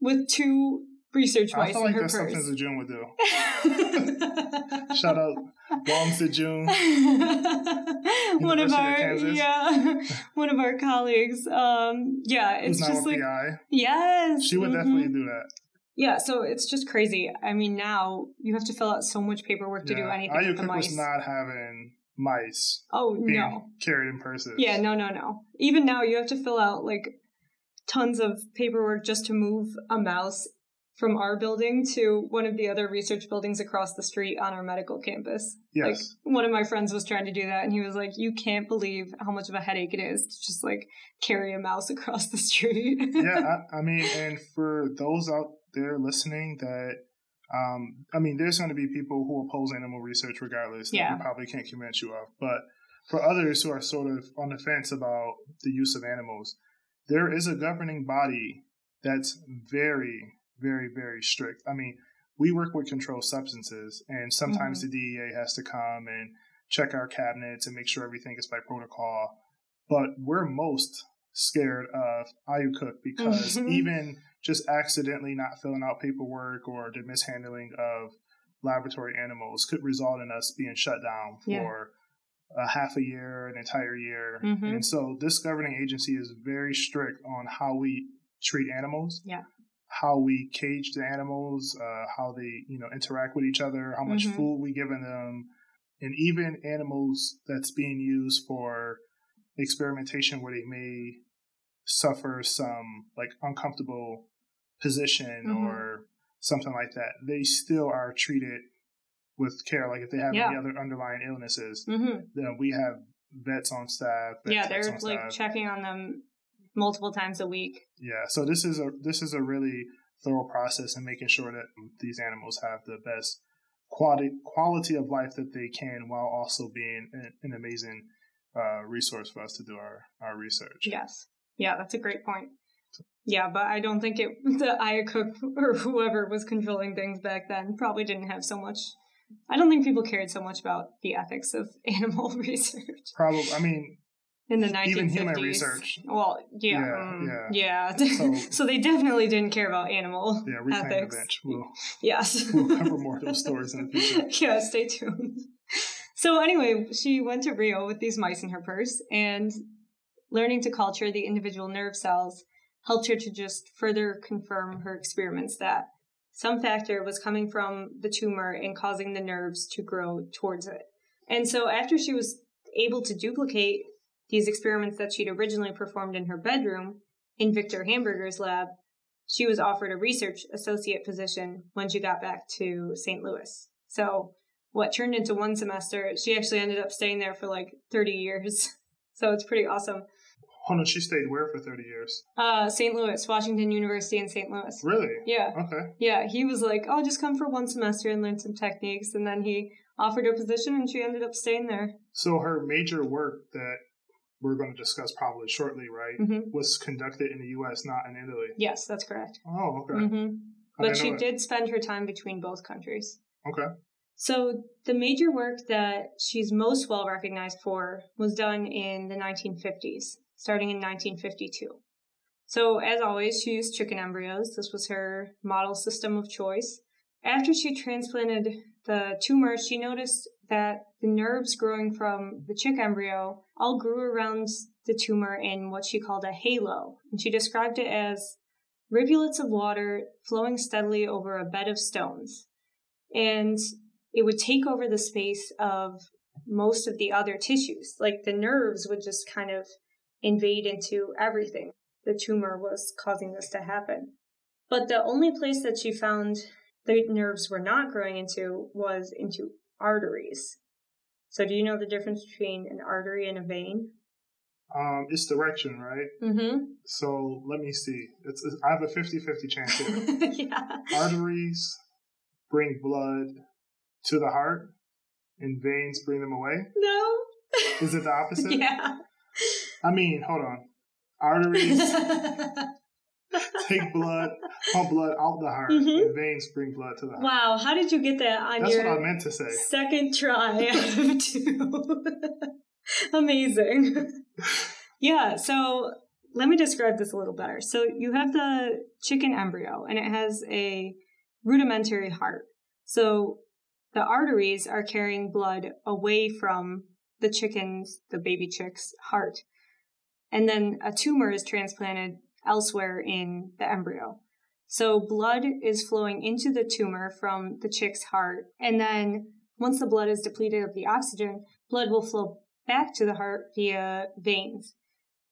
with two research mice I feel like in her that's purse. something June would do. Shout out Wong June. one of our of yeah, one of our colleagues. Um, yeah, it's Who's just like PI. yes, she would mm-hmm. definitely do that. Yeah, so it's just crazy. I mean, now you have to fill out so much paperwork to yeah. do anything with the mice. was not having mice. Oh no, carried in person. Yeah, no, no, no. Even now, you have to fill out like tons of paperwork just to move a mouse from our building to one of the other research buildings across the street on our medical campus. Yes. Like one of my friends was trying to do that and he was like, You can't believe how much of a headache it is to just like carry a mouse across the street. yeah, I, I, mean, and for those out there listening that um I mean there's gonna be people who oppose animal research regardless that yeah. we probably can't convince you of. But for others who are sort of on the fence about the use of animals, there is a governing body that's very very, very strict. I mean, we work with controlled substances, and sometimes mm-hmm. the DEA has to come and check our cabinets and make sure everything is by protocol. But we're most scared of IACUC because mm-hmm. even just accidentally not filling out paperwork or the mishandling of laboratory animals could result in us being shut down for yeah. a half a year, an entire year. Mm-hmm. And so this governing agency is very strict on how we treat animals. Yeah how we cage the animals, uh, how they you know interact with each other, how much mm-hmm. food we giving them, and even animals that's being used for experimentation where they may suffer some like uncomfortable position mm-hmm. or something like that. They still are treated with care. Like if they have yeah. any other underlying illnesses, mm-hmm. then we have vets on staff. Vets yeah, they're like staff. checking on them multiple times a week. Yeah, so this is a this is a really thorough process in making sure that these animals have the best quality quality of life that they can, while also being an, an amazing uh, resource for us to do our our research. Yes, yeah, that's a great point. Yeah, but I don't think it the IACUC or whoever was controlling things back then probably didn't have so much. I don't think people cared so much about the ethics of animal research. Probably, I mean, in the 1950s. Even human research. Well, yeah, yeah. Um, yeah. yeah. So, so, they definitely didn't care about animal yeah, reclaim ethics. bench. We'll, yes. we'll cover more of those stories in the future. Yeah, stay tuned. So anyway, she went to Rio with these mice in her purse, and learning to culture the individual nerve cells helped her to just further confirm her experiments that some factor was coming from the tumor and causing the nerves to grow towards it. And so after she was able to duplicate these experiments that she'd originally performed in her bedroom in Victor Hamburger's lab, she was offered a research associate position when she got back to St. Louis. So, what turned into one semester, she actually ended up staying there for like 30 years. So, it's pretty awesome. Hold on, she stayed where for 30 years? Uh, St. Louis, Washington University in St. Louis. Really? Yeah. Okay. Yeah, he was like, oh, just come for one semester and learn some techniques. And then he offered her a position and she ended up staying there. So her major work that we're going to discuss probably shortly, right, mm-hmm. was conducted in the U.S., not in Italy. Yes, that's correct. Oh, okay. Mm-hmm. But she did spend her time between both countries. Okay. So the major work that she's most well recognized for was done in the 1950s, starting in 1952. So as always, she used chicken embryos. This was her model system of choice. After she transplanted the tumor, she noticed that the nerves growing from the chick embryo all grew around the tumor in what she called a halo. And she described it as rivulets of water flowing steadily over a bed of stones. And it would take over the space of most of the other tissues. Like the nerves would just kind of invade into everything. The tumor was causing this to happen. But the only place that she found the nerves were not growing into was into arteries. So do you know the difference between an artery and a vein? Um, it's direction, right? Mm-hmm. So let me see. It's, it's I have a 50-50 chance here. yeah. Arteries bring blood to the heart, and veins bring them away. No. Is it the opposite? yeah. I mean, hold on. Arteries take blood, pump blood out the heart, mm-hmm. veins bring blood to the heart. Wow, how did you get that on That's your what I meant to say. second try out of two? Amazing. yeah, so let me describe this a little better. So you have the chicken embryo, and it has a rudimentary heart. So the arteries are carrying blood away from the chicken's, the baby chick's heart. And then a tumor is transplanted elsewhere in the embryo. So blood is flowing into the tumor from the chick's heart. And then once the blood is depleted of the oxygen, blood will flow back to the heart via veins.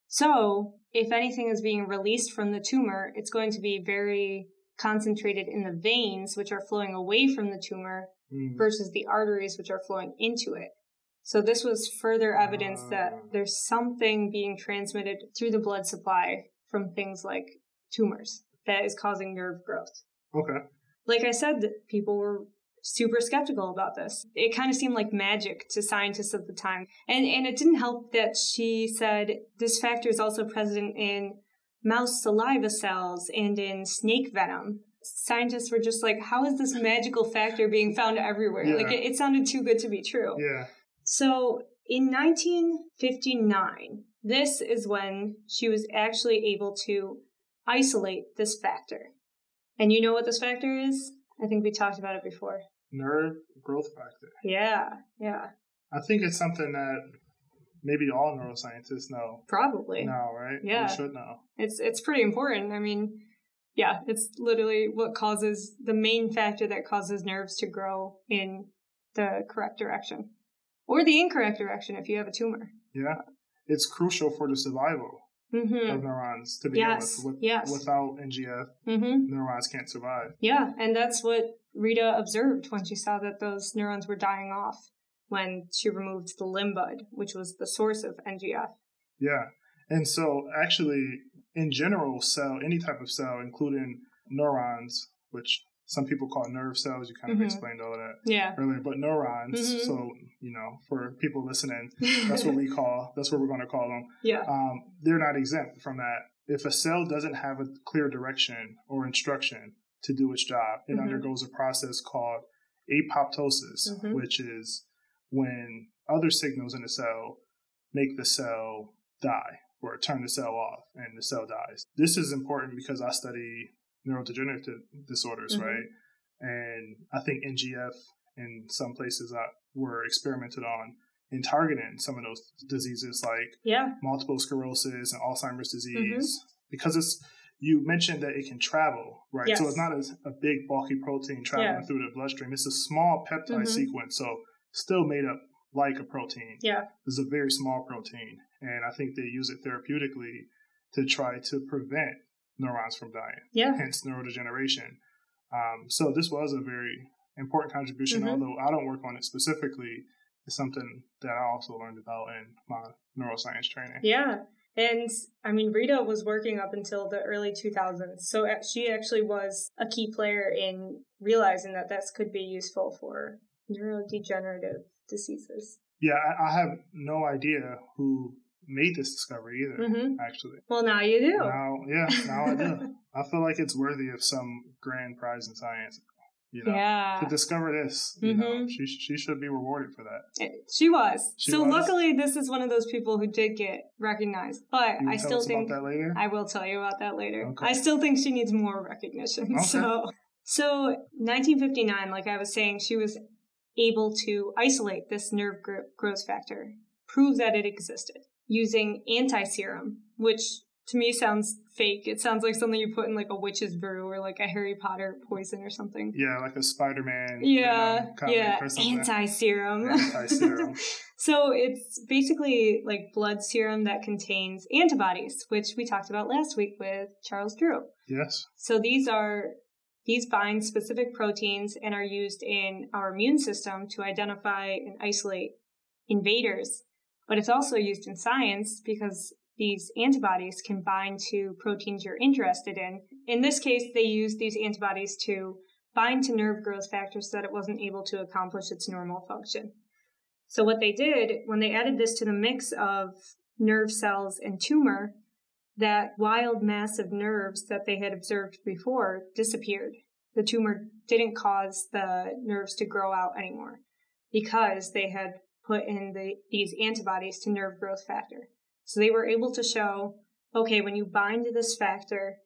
So if anything is being released from the tumor, it's going to be very concentrated in the veins, which are flowing away from the tumor, mm. versus the arteries, which are flowing into it. So this was further evidence uh. that ah. there's something being transmitted through the blood supply from things like tumors that is causing nerve growth. Okay. Like I said, people were super skeptical about this. It kind of seemed like magic to scientists at the time. And and it didn't help that she said this factor is also present in mouse saliva cells and in snake venom. Scientists were just like, how is this magical factor being found everywhere? Yeah. Like it, it sounded too good to be true. Yeah. So in 1959, this is when she was actually able to isolate this factor. And you know what this factor is? I think we talked about it before. Nerve growth factor. Yeah, yeah. I think it's something that maybe all neuroscientists know. Probably. Now, right? Yeah. We should know. It's it's pretty important. I mean, yeah, it's literally what causes the main factor that causes nerves to grow in the correct direction. Or the incorrect direction if you have a tumor. Yeah it's crucial for the survival mm-hmm. of neurons to begin yes. with. with yes. Without NGF, mm-hmm. neurons can't survive. Yeah, and that's what Rita observed when she saw that those neurons were dying off when she removed the limb bud, which was the source of NGF. Yeah. And so, actually, in general, cell, any type of cell, including neurons, which some people call nerve cells. You kind of mm-hmm. explained all of that yeah. earlier. But neurons, mm-hmm. so, you know, for people listening, that's what we call, that's what we're going to call them. Yeah. Um, they're not exempt from that. If a cell doesn't have a clear direction or instruction to do its job, it mm-hmm. undergoes a process called apoptosis, mm-hmm. which is when other signals in the cell make the cell die or turn the cell off and the cell dies. This is important because I study neurodegenerative disorders, mm-hmm. right? And I think NGF in some places that were experimented on in targeting some of those diseases like yeah. multiple sclerosis and Alzheimer's disease mm-hmm. because it's you mentioned that it can travel, right? Yes. So it's not a, a big bulky protein traveling yeah. through the bloodstream. It's a small peptide mm-hmm. sequence, so still made up like a protein. Yeah. It's a very small protein. And I think they use it therapeutically to try to prevent neurons from dying. Yeah. Hence neurodegeneration. Um, so this was a very important contribution, mm-hmm. although I don't work on it specifically. It's something that I also learned about in my neuroscience training. Yeah. And I mean, Rita was working up until the early 2000s. So she actually was a key player in realizing that this could be useful for neurodegenerative diseases. Yeah, I, I have no idea who made this discovery either. Mm-hmm. Actually, well, now you do. Now, yeah, now I do. I feel like it's worthy of some grand prize in science. You know, yeah. to discover this, you mm-hmm. know, she she should be rewarded for that. She was. She so was? luckily, this is one of those people who did get recognized. But I still think that later. I will tell you about that later. Okay. I still think she needs more recognition. Okay. So. So, 1959, like I was saying, she was able to isolate this nerve growth factor, prove that it existed using anti-serum, which to me sounds fake. It sounds like something you put in like a witch's brew or like a Harry Potter poison or something. Yeah, like a Spider-Man. Yeah, yeah, anti-serum. Anti-serum. so it's basically like blood serum that contains antibodies, which we talked about last week with Charles Drew. Yes. So these are these bind specific proteins and are used in our immune system to identify and isolate invaders but it's also used in science because these antibodies can bind to proteins you're interested in. In this case, they used these antibodies to bind to nerve growth factors so that it wasn't able to accomplish its normal function. So what they did when they added this to the mix of nerve cells and tumor, that wild mass of nerves that they had observed before disappeared. The tumor didn't cause the nerves to grow out anymore because they had put in the, these antibodies to nerve growth factor. So they were able to show, okay, when you bind to this factor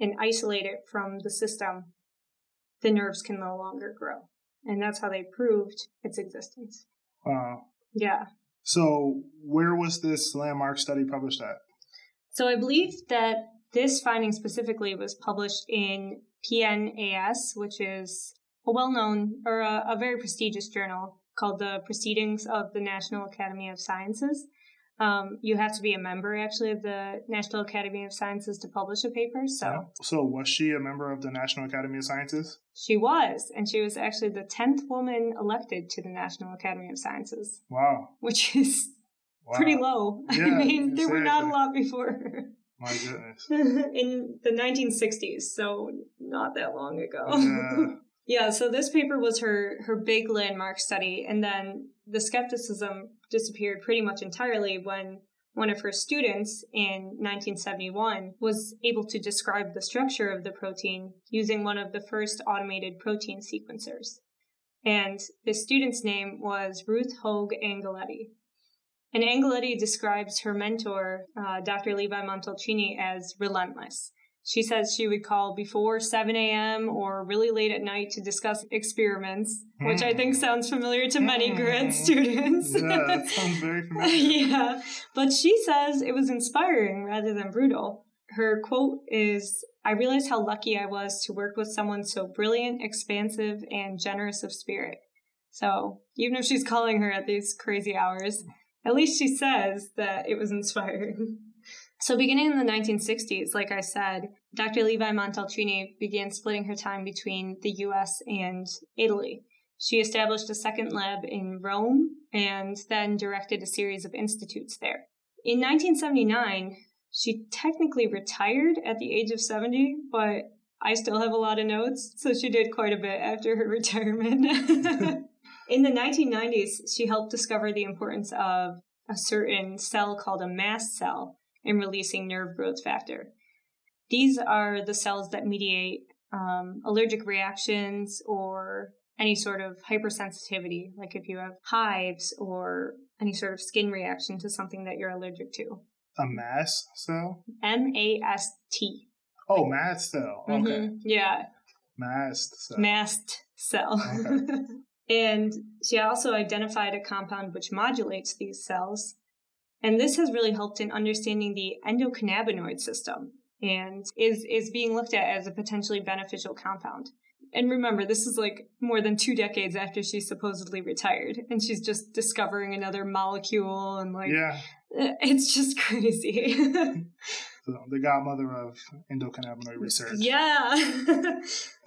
and isolate it from the system, the nerves can no longer grow. And that's how they proved its existence. Wow. Yeah. So where was this landmark study published at? So I believe that this finding specifically was published in PNAS, which is a well-known or a, a very prestigious journal called the Proceedings of the National Academy of Sciences. Um, you have to be a member actually of the National Academy of Sciences to publish a paper. So, yeah. so was she a member of the National Academy of Sciences? She was, and she was actually the tenth woman elected to the National Academy of Sciences. Wow, which is wow. pretty low. Yeah, I mean, there were not a lot before her. My goodness. In the 1960s, so not that long ago. Yeah. Yeah, so this paper was her her big landmark study, and then the skepticism disappeared pretty much entirely when one of her students in 1971 was able to describe the structure of the protein using one of the first automated protein sequencers. And the student's name was Ruth Hogue Angeletti. And Angeletti describes her mentor, uh, Dr. Levi Montalcini, as relentless. She says she would call before 7 a.m. or really late at night to discuss experiments, mm. which I think hmm. sounds familiar to many mm. grad students. Yeah, that sounds very familiar. yeah, but she says it was inspiring rather than brutal. Her quote is I realized how lucky I was to work with someone so brilliant, expansive, and generous of spirit. So, even if she's calling her at these crazy hours, at least she says that it was inspiring. So, beginning in the 1960s, like I said, Dr. Levi Montalcini began splitting her time between the US and Italy. She established a second lab in Rome and then directed a series of institutes there. In 1979, she technically retired at the age of 70, but I still have a lot of notes, so she did quite a bit after her retirement. in the 1990s, she helped discover the importance of a certain cell called a mast cell in releasing nerve growth factor. These are the cells that mediate um, allergic reactions or any sort of hypersensitivity, like if you have hives or any sort of skin reaction to something that you're allergic to. A mast cell? M A S T. Oh, mast cell. Okay. Mm-hmm. Yeah. Mast cell. Mast cell. Okay. and she also identified a compound which modulates these cells. And this has really helped in understanding the endocannabinoid system and is, is being looked at as a potentially beneficial compound. And remember, this is like more than two decades after she supposedly retired, and she's just discovering another molecule and like, yeah, it's just crazy. the godmother of endocannabinoid research. Yeah.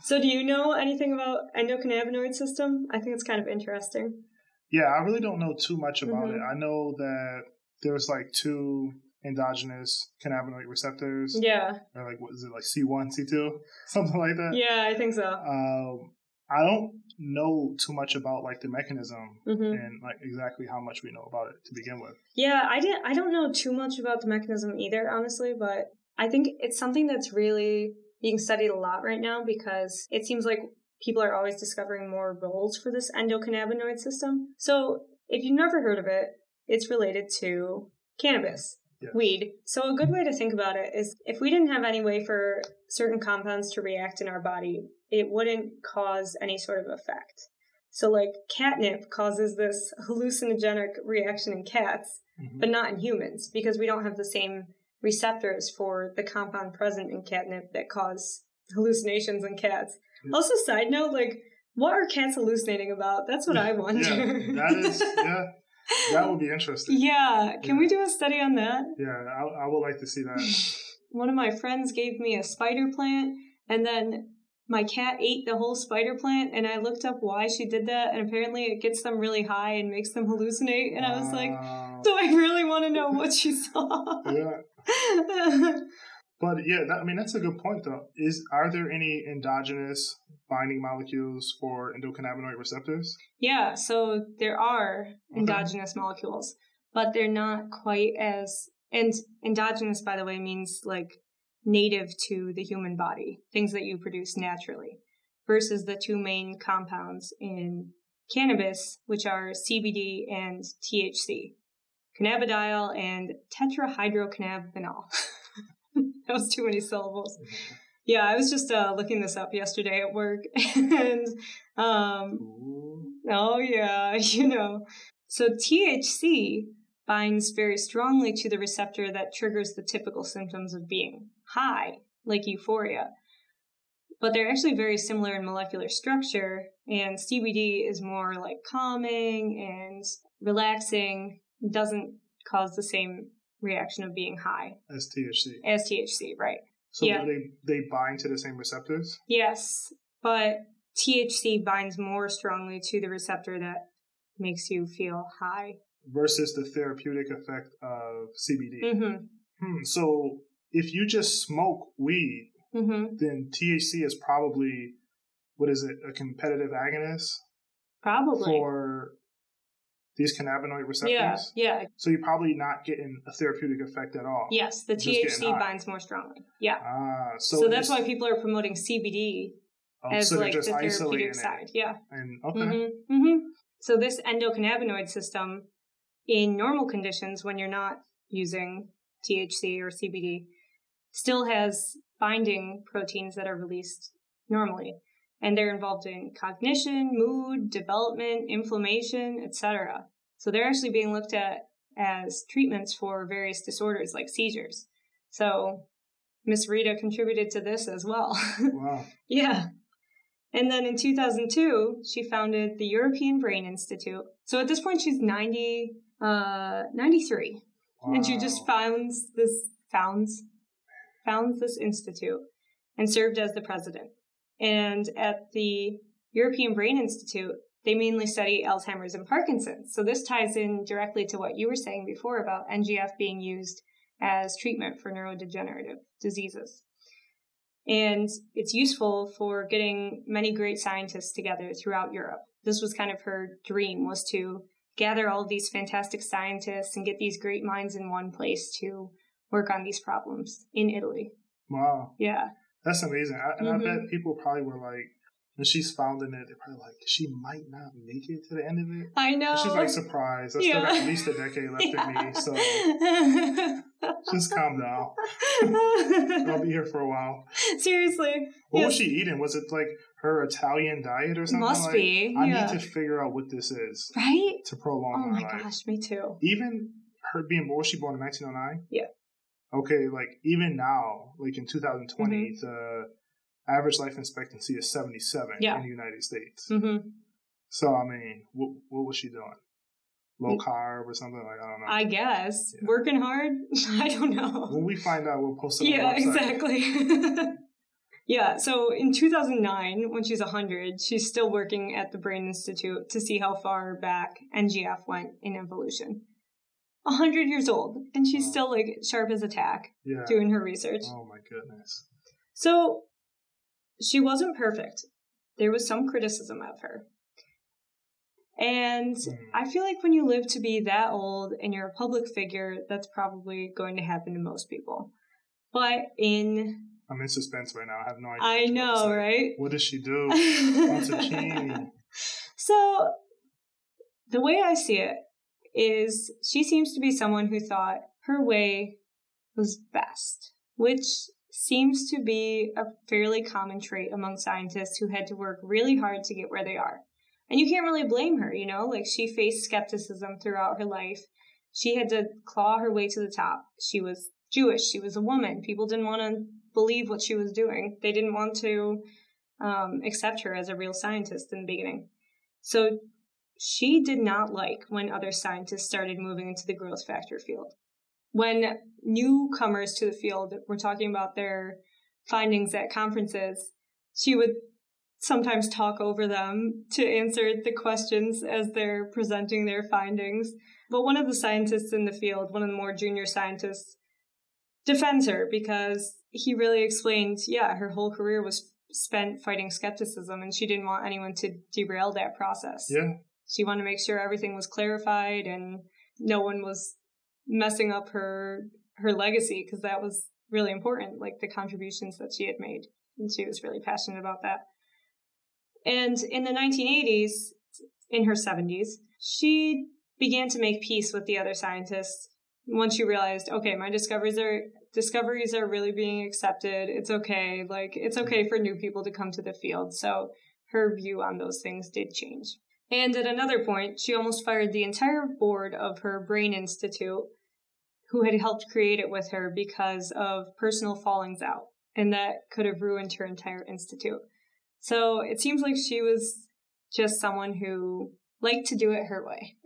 so, do you know anything about endocannabinoid system? I think it's kind of interesting. Yeah, I really don't know too much about mm-hmm. it. I know that there's like two endogenous cannabinoid receptors. Yeah. Or like what is it like C one, C two, something like that. Yeah, I think so. Um, I don't know too much about like the mechanism mm-hmm. and like exactly how much we know about it to begin with. Yeah, I didn't. I don't know too much about the mechanism either, honestly. But I think it's something that's really being studied a lot right now because it seems like people are always discovering more roles for this endocannabinoid system. So if you've never heard of it, it's related to cannabis weed. So, a good way to think about it is if we didn't have any way for certain compounds to react in our body, it wouldn't cause any sort of effect. So, like catnip causes this hallucinogenic reaction in cats, mm-hmm. but not in humans because we don't have the same receptors for the compound present in catnip that cause hallucinations in cats. Also, side note, like, what are cats hallucinating about? That's what I wonder. Yeah, that is, yeah that would be interesting. Yeah. Can yeah. we do a study on that? Yeah, I, I would like to see that. One of my friends gave me a spider plant, and then my cat ate the whole spider plant, and I looked up why she did that, and apparently it gets them really high and makes them hallucinate. And I was like, so I really want to know what she saw. yeah. But yeah, that, I mean that's a good point though. Is are there any endogenous binding molecules for endocannabinoid receptors? Yeah, so there are okay. endogenous molecules, but they're not quite as and endogenous by the way means like native to the human body, things that you produce naturally, versus the two main compounds in cannabis, which are CBD and THC, cannabidiol and tetrahydrocannabinol. that was too many syllables. Yeah, I was just uh, looking this up yesterday at work, and um, oh yeah, you know. So THC binds very strongly to the receptor that triggers the typical symptoms of being high, like euphoria. But they're actually very similar in molecular structure, and CBD is more like calming and relaxing, doesn't cause the same reaction of being high. As THC. As THC, right. So yeah. they, they bind to the same receptors? Yes, but THC binds more strongly to the receptor that makes you feel high. Versus the therapeutic effect of CBD. Mm-hmm. Hmm, so if you just smoke weed, mm-hmm. then THC is probably, what is it, a competitive agonist? Probably. For these cannabinoid receptors. Yeah, yeah. So you're probably not getting a therapeutic effect at all. Yes, the THC binds more strongly. Yeah. Ah, so, so that's why people are promoting CBD oh, as so like the therapeutic side. Yeah. And okay. Mm-hmm, mm-hmm. So this endocannabinoid system, in normal conditions, when you're not using THC or CBD, still has binding proteins that are released normally and they're involved in cognition, mood, development, inflammation, etc. So they're actually being looked at as treatments for various disorders like seizures. So Miss Rita contributed to this as well. Wow. yeah. And then in 2002, she founded the European Brain Institute. So at this point, she's 90, uh, 93. Wow. And she just founds this founds founds this institute and served as the president. And at the European Brain Institute, they mainly study Alzheimer's and Parkinson's. So this ties in directly to what you were saying before about NGF being used as treatment for neurodegenerative diseases. And it's useful for getting many great scientists together throughout Europe. This was kind of her dream was to gather all of these fantastic scientists and get these great minds in one place to work on these problems in Italy. Wow. Yeah. That's amazing. I, and mm-hmm. I bet people probably were like, when she's founding it, they're probably like, she might not make it to the end of it. I know. And she's like surprised. I yeah. still got at least a decade left yeah. in me, so just calm down. I'll be here for a while. Seriously. What yes. was she eating? Was it like her Italian diet or something? Must like, be. I yeah. need to figure out what this is. Right? To prolong oh my, my life. gosh, me too. Even her being born, was she born in 1909? Yeah. Okay, like even now, like in 2020, mm-hmm. the average life expectancy is 77 yeah. in the United States. Mm-hmm. So, I mean, what, what was she doing? Low carb or something like I don't know. I guess yeah. working hard. I don't know. When we find out, we'll post it. Yeah, exactly. yeah. So in 2009, when she's 100, she's still working at the Brain Institute to see how far back NGF went in evolution. 100 years old, and she's still like sharp as a tack yeah. doing her research. Oh my goodness. So she wasn't perfect. There was some criticism of her. And mm. I feel like when you live to be that old and you're a public figure, that's probably going to happen to most people. But in I'm in suspense right now. I have no idea. I know, right? What does she do? so the way I see it is she seems to be someone who thought her way was best, which seems to be a fairly common trait among scientists who had to work really hard to get where they are. And you can't really blame her, you know, like she faced skepticism throughout her life. She had to claw her way to the top. She was Jewish, she was a woman. People didn't want to believe what she was doing, they didn't want to um, accept her as a real scientist in the beginning. So she did not like when other scientists started moving into the growth factor field when newcomers to the field were talking about their findings at conferences, she would sometimes talk over them to answer the questions as they're presenting their findings. But one of the scientists in the field, one of the more junior scientists, defends her because he really explained, yeah, her whole career was spent fighting skepticism and she didn't want anyone to derail that process. Yeah. She wanted to make sure everything was clarified and no one was messing up her her legacy because that was really important, like the contributions that she had made. And she was really passionate about that. And in the 1980s, in her 70s, she began to make peace with the other scientists once she realized, okay, my discoveries are discoveries are really being accepted. It's okay. Like it's okay for new people to come to the field. So her view on those things did change. And at another point, she almost fired the entire board of her Brain Institute, who had helped create it with her because of personal fallings out. And that could have ruined her entire institute. So it seems like she was just someone who liked to do it her way.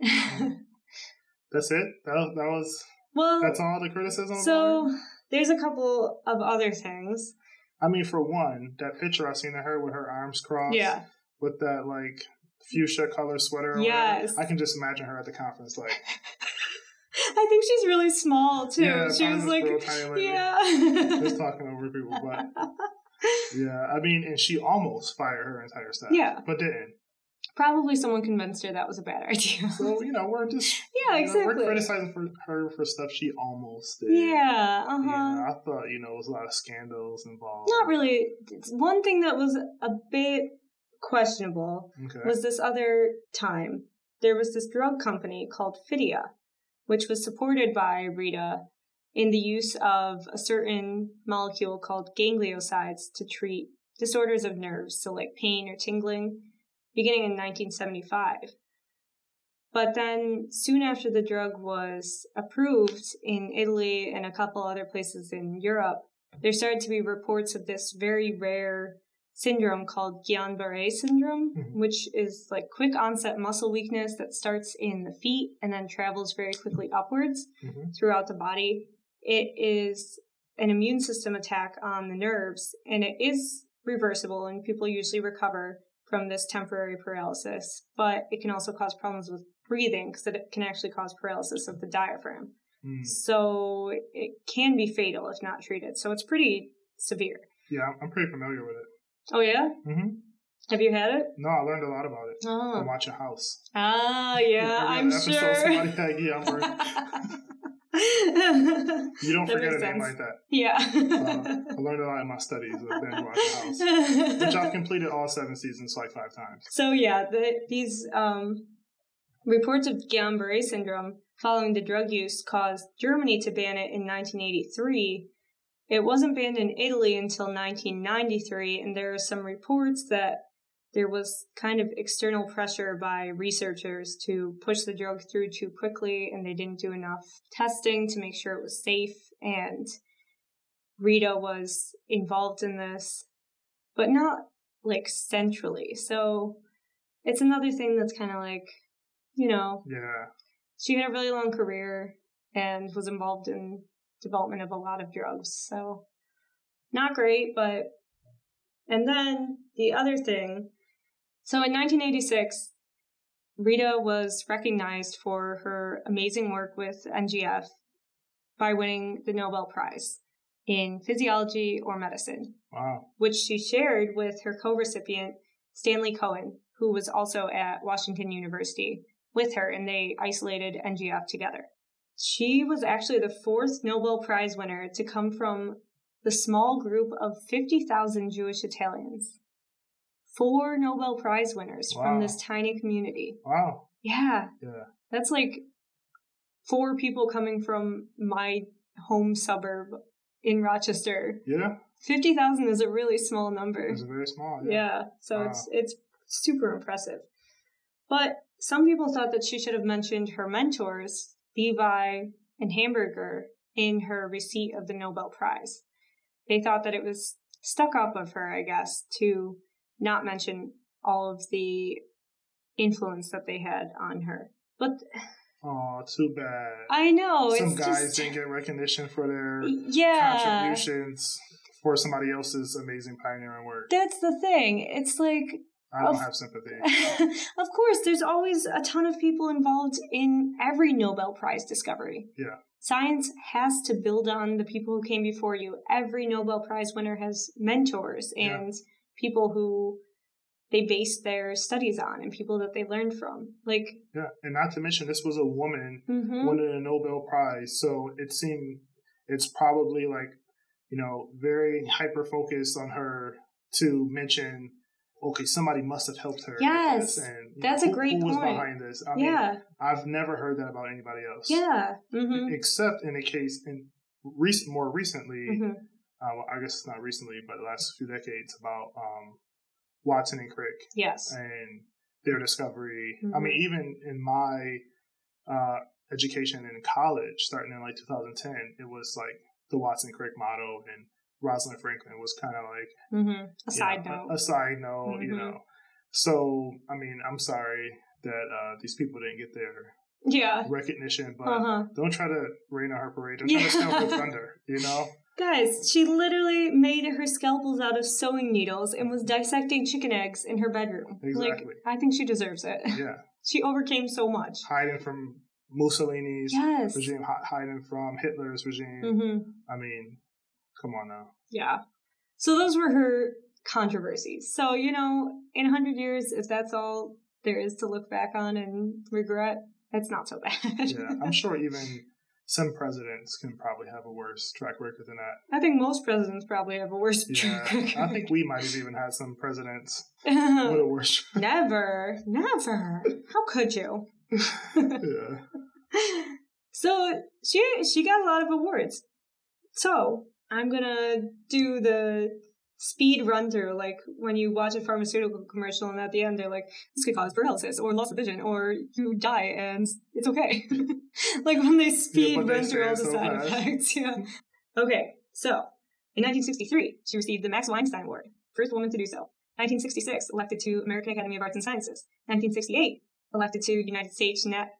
that's it? That, that was. Well, that's all the criticism. So there's a couple of other things. I mean, for one, that picture I seen of her with her arms crossed. Yeah. With that like fuchsia color sweater. Yes. I can just imagine her at the conference like. I think she's really small too. Yeah, she was like, yeah, just talking over people, but yeah, I mean, and she almost fired her entire staff. Yeah, but didn't. Probably someone convinced her that was a bad idea. So you know, we're just yeah, exactly. Know, we're criticizing for her for stuff she almost did. Yeah, uh huh. Yeah, I thought you know, there was a lot of scandals involved. Not really. It's One thing that was a bit questionable okay. was this other time. There was this drug company called Fidia, which was supported by Rita in the use of a certain molecule called gangliosides to treat disorders of nerves, so like pain or tingling, beginning in 1975. But then, soon after the drug was approved in Italy and a couple other places in Europe, there started to be reports of this very rare syndrome called Guillain-Barré syndrome, mm-hmm. which is like quick onset muscle weakness that starts in the feet and then travels very quickly upwards mm-hmm. throughout the body. It is an immune system attack on the nerves and it is reversible and people usually recover from this temporary paralysis, but it can also cause problems with breathing because it can actually cause paralysis of the diaphragm. Mm. So it can be fatal if not treated. So it's pretty severe. Yeah, I'm pretty familiar with it. Oh yeah. Mm-hmm. Have you had it? No, I learned a lot about it. Oh. Watch a House. Ah, yeah, I'm sure. Somebody had you don't forget a name like that. Yeah. uh, I learned a lot in my studies of Binge Watch a House, which I've completed all seven seasons like five times. So yeah, the, these um, reports of Guillain-Barré syndrome following the drug use caused Germany to ban it in 1983 it wasn't banned in Italy until 1993, and there are some reports that there was kind of external pressure by researchers to push the drug through too quickly, and they didn't do enough testing to make sure it was safe. And Rita was involved in this, but not like centrally. So it's another thing that's kind of like, you know, yeah. She had a really long career and was involved in development of a lot of drugs. So not great, but and then the other thing. So in 1986, Rita was recognized for her amazing work with NGF by winning the Nobel Prize in physiology or medicine. Wow. Which she shared with her co-recipient Stanley Cohen, who was also at Washington University with her and they isolated NGF together. She was actually the fourth Nobel Prize winner to come from the small group of 50,000 Jewish Italians. Four Nobel Prize winners wow. from this tiny community. Wow. Yeah. Yeah. That's like four people coming from my home suburb in Rochester. Yeah. 50,000 is a really small number. It's very small. Yeah. yeah so wow. it's it's super impressive. But some people thought that she should have mentioned her mentors Levi, and Hamburger in her receipt of the Nobel Prize. They thought that it was stuck up of her, I guess, to not mention all of the influence that they had on her. But Oh, too bad. I know. Some guys just... didn't get recognition for their yeah. contributions for somebody else's amazing pioneering work. That's the thing. It's like I don't of, have sympathy. of course, there's always a ton of people involved in every Nobel Prize discovery. Yeah. Science has to build on the people who came before you. Every Nobel Prize winner has mentors and yeah. people who they base their studies on and people that they learned from. Like Yeah, and not to mention this was a woman mm-hmm. winning a Nobel Prize, so it seemed it's probably like, you know, very hyper focused on her to mention okay, somebody must have helped her. Yes, and that's know, a great who, who was behind this? I yeah, mean, I've never heard that about anybody else. Yeah, mm-hmm. except in a case in recent, more recently. Mm-hmm. Uh, well, I guess it's not recently, but the last few decades about um, Watson and Crick. Yes, and their discovery. Mm-hmm. I mean, mm-hmm. even in my uh, education in college, starting in like 2010, it was like the Watson Crick model and Rosalind Franklin was kind of like mm-hmm. a side know, note. A, a, side note, mm-hmm. you know. So, I mean, I'm sorry that uh, these people didn't get their yeah recognition, but uh-huh. don't try to rain on her parade. Don't try yeah. to steal her thunder, you know. Guys, she literally made her scalpels out of sewing needles and was dissecting chicken eggs in her bedroom. Exactly. Like, I think she deserves it. Yeah. she overcame so much. Hiding from Mussolini's yes. regime, hiding from Hitler's regime. Mm-hmm. I mean, Come on now. Yeah. So those were her controversies. So, you know, in a hundred years, if that's all there is to look back on and regret, it's not so bad. yeah, I'm sure even some presidents can probably have a worse track record than that. I think most presidents probably have a worse yeah, track record. I think we might have even had some presidents with a worse. never, never. How could you? yeah. So she she got a lot of awards. So I'm gonna do the speed run through, like when you watch a pharmaceutical commercial and at the end they're like, this could cause paralysis or loss of vision or you die and it's okay. like when they speed yeah, run through all the so side effects. Yeah. Okay, so in 1963, she received the Max Weinstein Award first woman to do so. 1966, elected to American Academy of Arts and Sciences. 1968, elected to United States Nat-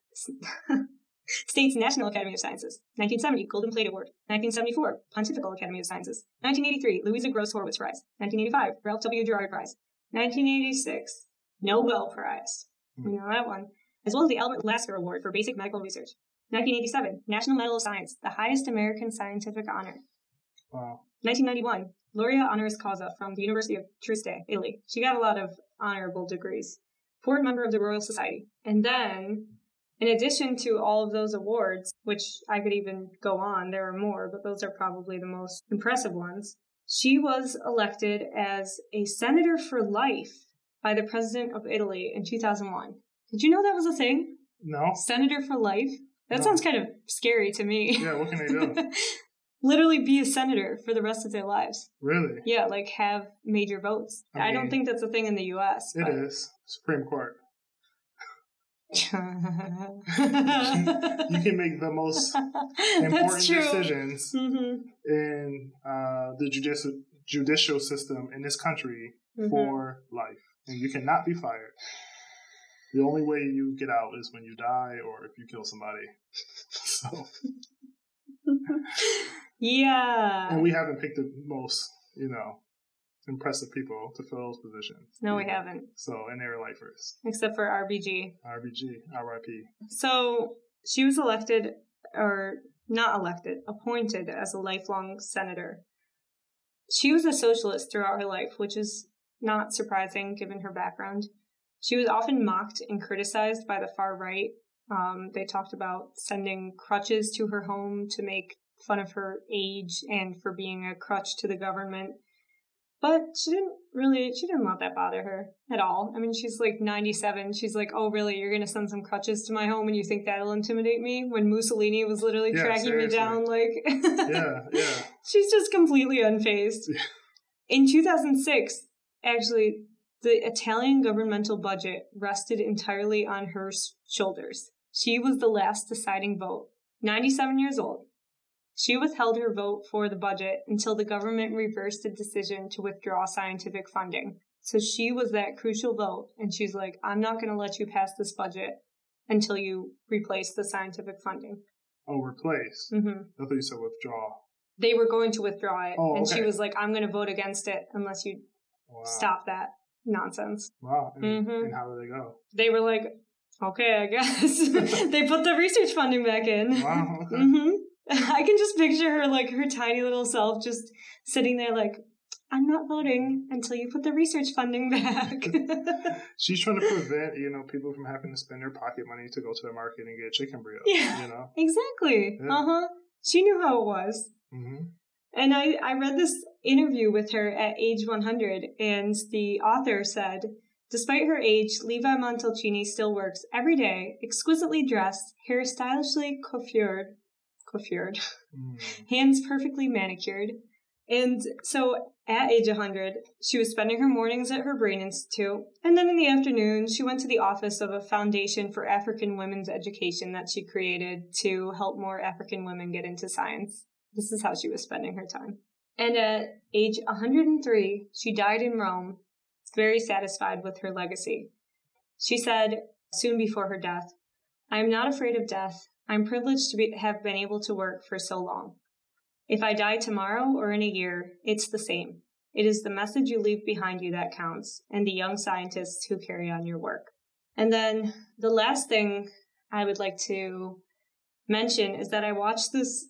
States National Academy of Sciences. 1970, Golden Plate Award. 1974, Pontifical Academy of Sciences. 1983, Louisa Gross Horwitz Prize. 1985, Ralph W. Gerard Prize. 1986, Nobel Prize. Hmm. We know that one. As well as the Albert Lasker Award for Basic Medical Research. 1987, National Medal of Science, the highest American scientific honor. Wow. 1991, Laurea Honoris Causa from the University of Trieste, Italy. She got a lot of honorable degrees. Fourth member of the Royal Society. And then, in addition to all of those awards, which I could even go on, there are more, but those are probably the most impressive ones, she was elected as a senator for life by the president of Italy in 2001. Did you know that was a thing? No. Senator for life? That no. sounds kind of scary to me. Yeah, what can they do? Literally be a senator for the rest of their lives. Really? Yeah, like have major votes. I, I don't think that's a thing in the US. It is Supreme Court. You can make the most important decisions mm-hmm. in uh, the judicial judicial system in this country mm-hmm. for life, and you cannot be fired. The only way you get out is when you die or if you kill somebody. so. yeah. And we haven't picked the most, you know, impressive people to fill those positions. No, we haven't. So, and they were lifers. Except for RBG. RBG, RIP. So, she was elected, or not elected, appointed as a lifelong senator. She was a socialist throughout her life, which is not surprising given her background. She was often mocked and criticized by the far right. Um, they talked about sending crutches to her home to make fun of her age and for being a crutch to the government. But she didn't really, she didn't let that bother her at all. I mean, she's like 97. She's like, oh, really? You're going to send some crutches to my home and you think that'll intimidate me? When Mussolini was literally yeah, tracking seriously. me down, like. yeah, yeah. She's just completely unfazed. In 2006, actually, the Italian governmental budget rested entirely on her shoulders. She was the last deciding vote. 97 years old. She withheld her vote for the budget until the government reversed the decision to withdraw scientific funding. So she was that crucial vote, and she's like, I'm not going to let you pass this budget until you replace the scientific funding. Oh, replace? Mm-hmm. I thought you said withdraw. They were going to withdraw it, oh, and she was like, I'm going to vote against it unless you wow. stop that nonsense. Wow. And, mm-hmm. and how did they go? They were like, okay, I guess. they put the research funding back in. Wow. Okay. Mm-hmm. I can just picture her, like her tiny little self, just sitting there, like, I'm not voting until you put the research funding back. She's trying to prevent, you know, people from having to spend their pocket money to go to the market and get chicken burrito. Yeah, you know, exactly. Yeah. Uh huh. She knew how it was. Mm-hmm. And I, I read this interview with her at age 100, and the author said, Despite her age, Levi Montalcini still works every day, exquisitely dressed, hair stylishly coiffured, coiffured, mm. hands perfectly manicured. And so at age 100, she was spending her mornings at her Brain Institute, and then in the afternoon, she went to the office of a foundation for African women's education that she created to help more African women get into science. This is how she was spending her time. And at age 103, she died in Rome, very satisfied with her legacy. She said, soon before her death, I am not afraid of death. I'm privileged to be, have been able to work for so long. If I die tomorrow or in a year, it's the same. It is the message you leave behind you that counts, and the young scientists who carry on your work. And then the last thing I would like to mention is that I watched this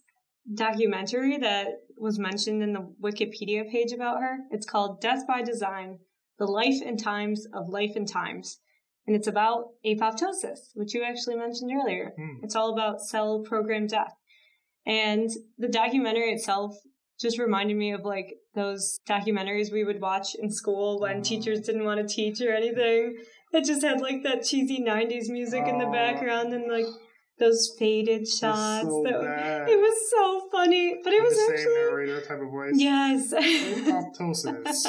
documentary that was mentioned in the Wikipedia page about her. It's called Death by Design The Life and Times of Life and Times. And it's about apoptosis, which you actually mentioned earlier. Hmm. It's all about cell programmed death. And the documentary itself just reminded me of like those documentaries we would watch in school when oh. teachers didn't want to teach or anything. It just had like that cheesy 90s music oh. in the background and like those faded shots. So that, it was so funny, but it was the actually same narrator type of voice. Yes, apoptosis,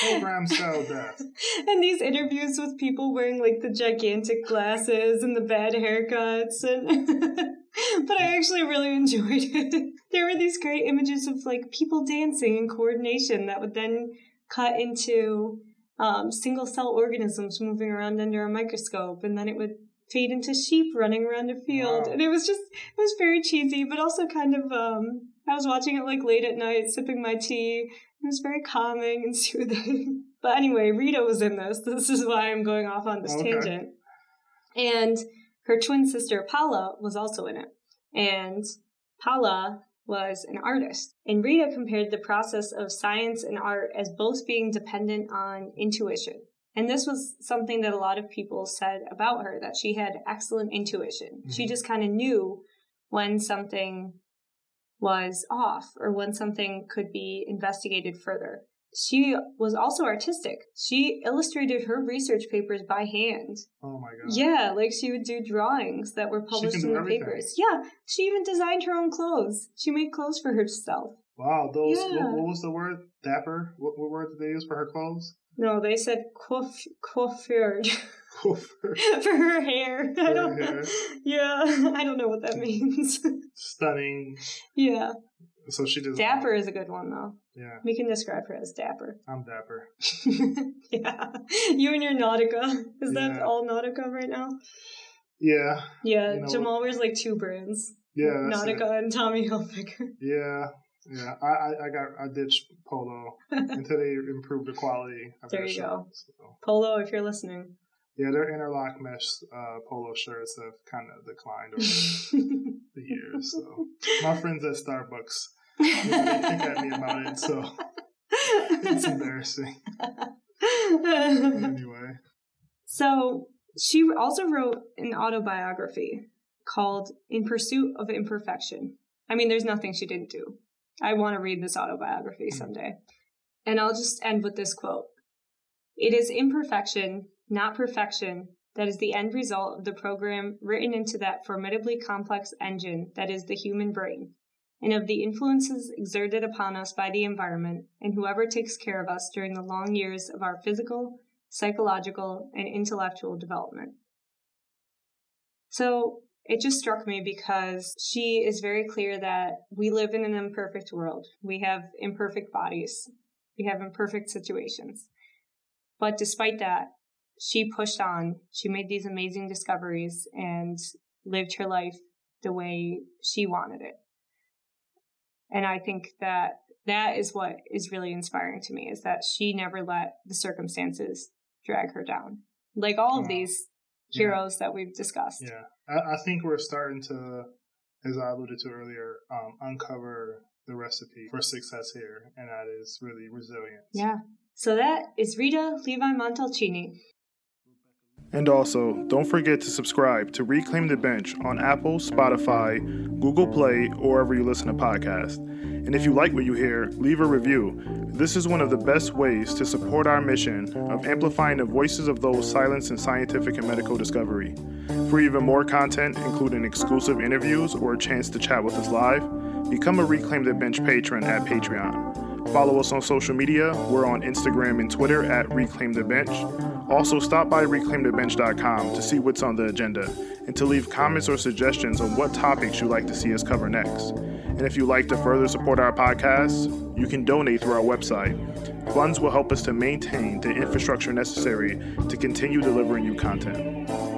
program cell death, and these interviews with people wearing like the gigantic glasses and the bad haircuts, and but I actually really enjoyed it. There were these great images of like people dancing in coordination that would then cut into um, single cell organisms moving around under a microscope, and then it would fade into sheep running around a field, wow. and it was just it was very cheesy, but also kind of um, I was watching it like late at night, sipping my tea. It was very calming and soothing. but anyway, Rita was in this. This is why I'm going off on this okay. tangent. And her twin sister Paula was also in it, and Paula was an artist. And Rita compared the process of science and art as both being dependent on intuition. And this was something that a lot of people said about her that she had excellent intuition. Mm-hmm. She just kind of knew when something was off or when something could be investigated further she was also artistic. She illustrated her research papers by hand. Oh my god. Yeah, like she would do drawings that were published in the everything. papers. Yeah, she even designed her own clothes. She made clothes for herself. Wow, those yeah. what, what, was the word? Dapper? What, what word did they use for her clothes? No, they said coiff- coiffured. for her hair. For I don't hair. Yeah, I don't know what that means. Stunning. Yeah. So she does. Dapper is a good one though. Yeah. We can describe her as dapper. I'm dapper. yeah. You and your Nautica. Is yeah. that all Nautica right now? Yeah. Yeah. You know, Jamal wears like two brands. Yeah. Nautica it. and Tommy Hilfiger. Yeah. Yeah. I, I, I got I ditched Polo until they improved the quality of There you go. So. Polo, if you're listening. Yeah, their interlock mesh uh, polo shirts have kind of declined over the years. So my friends at Starbucks they think at me about it, so it's embarrassing. anyway. So she also wrote an autobiography called In Pursuit of Imperfection. I mean, there's nothing she didn't do. I want to read this autobiography mm-hmm. someday. And I'll just end with this quote It is imperfection, not perfection, that is the end result of the program written into that formidably complex engine that is the human brain and of the influences exerted upon us by the environment and whoever takes care of us during the long years of our physical, psychological, and intellectual development. So it just struck me because she is very clear that we live in an imperfect world. We have imperfect bodies. We have imperfect situations. But despite that, she pushed on. She made these amazing discoveries and lived her life the way she wanted it. And I think that that is what is really inspiring to me is that she never let the circumstances drag her down. Like all of these heroes yeah. that we've discussed. Yeah. I, I, think we're starting to, as I alluded to earlier, um, uncover the recipe for success here, and that is really resilience. Yeah. So that is Rita Levi Montalcini. And also, don't forget to subscribe to Reclaim the Bench on Apple, Spotify, Google Play, or wherever you listen to podcasts. And if you like what you hear, leave a review. This is one of the best ways to support our mission of amplifying the voices of those silenced in scientific and medical discovery. For even more content, including exclusive interviews or a chance to chat with us live, become a Reclaim the Bench patron at Patreon. Follow us on social media. We're on Instagram and Twitter at Reclaim the Bench. Also, stop by reclaimthebench.com to see what's on the agenda and to leave comments or suggestions on what topics you'd like to see us cover next. And if you'd like to further support our podcast, you can donate through our website. Funds will help us to maintain the infrastructure necessary to continue delivering you content.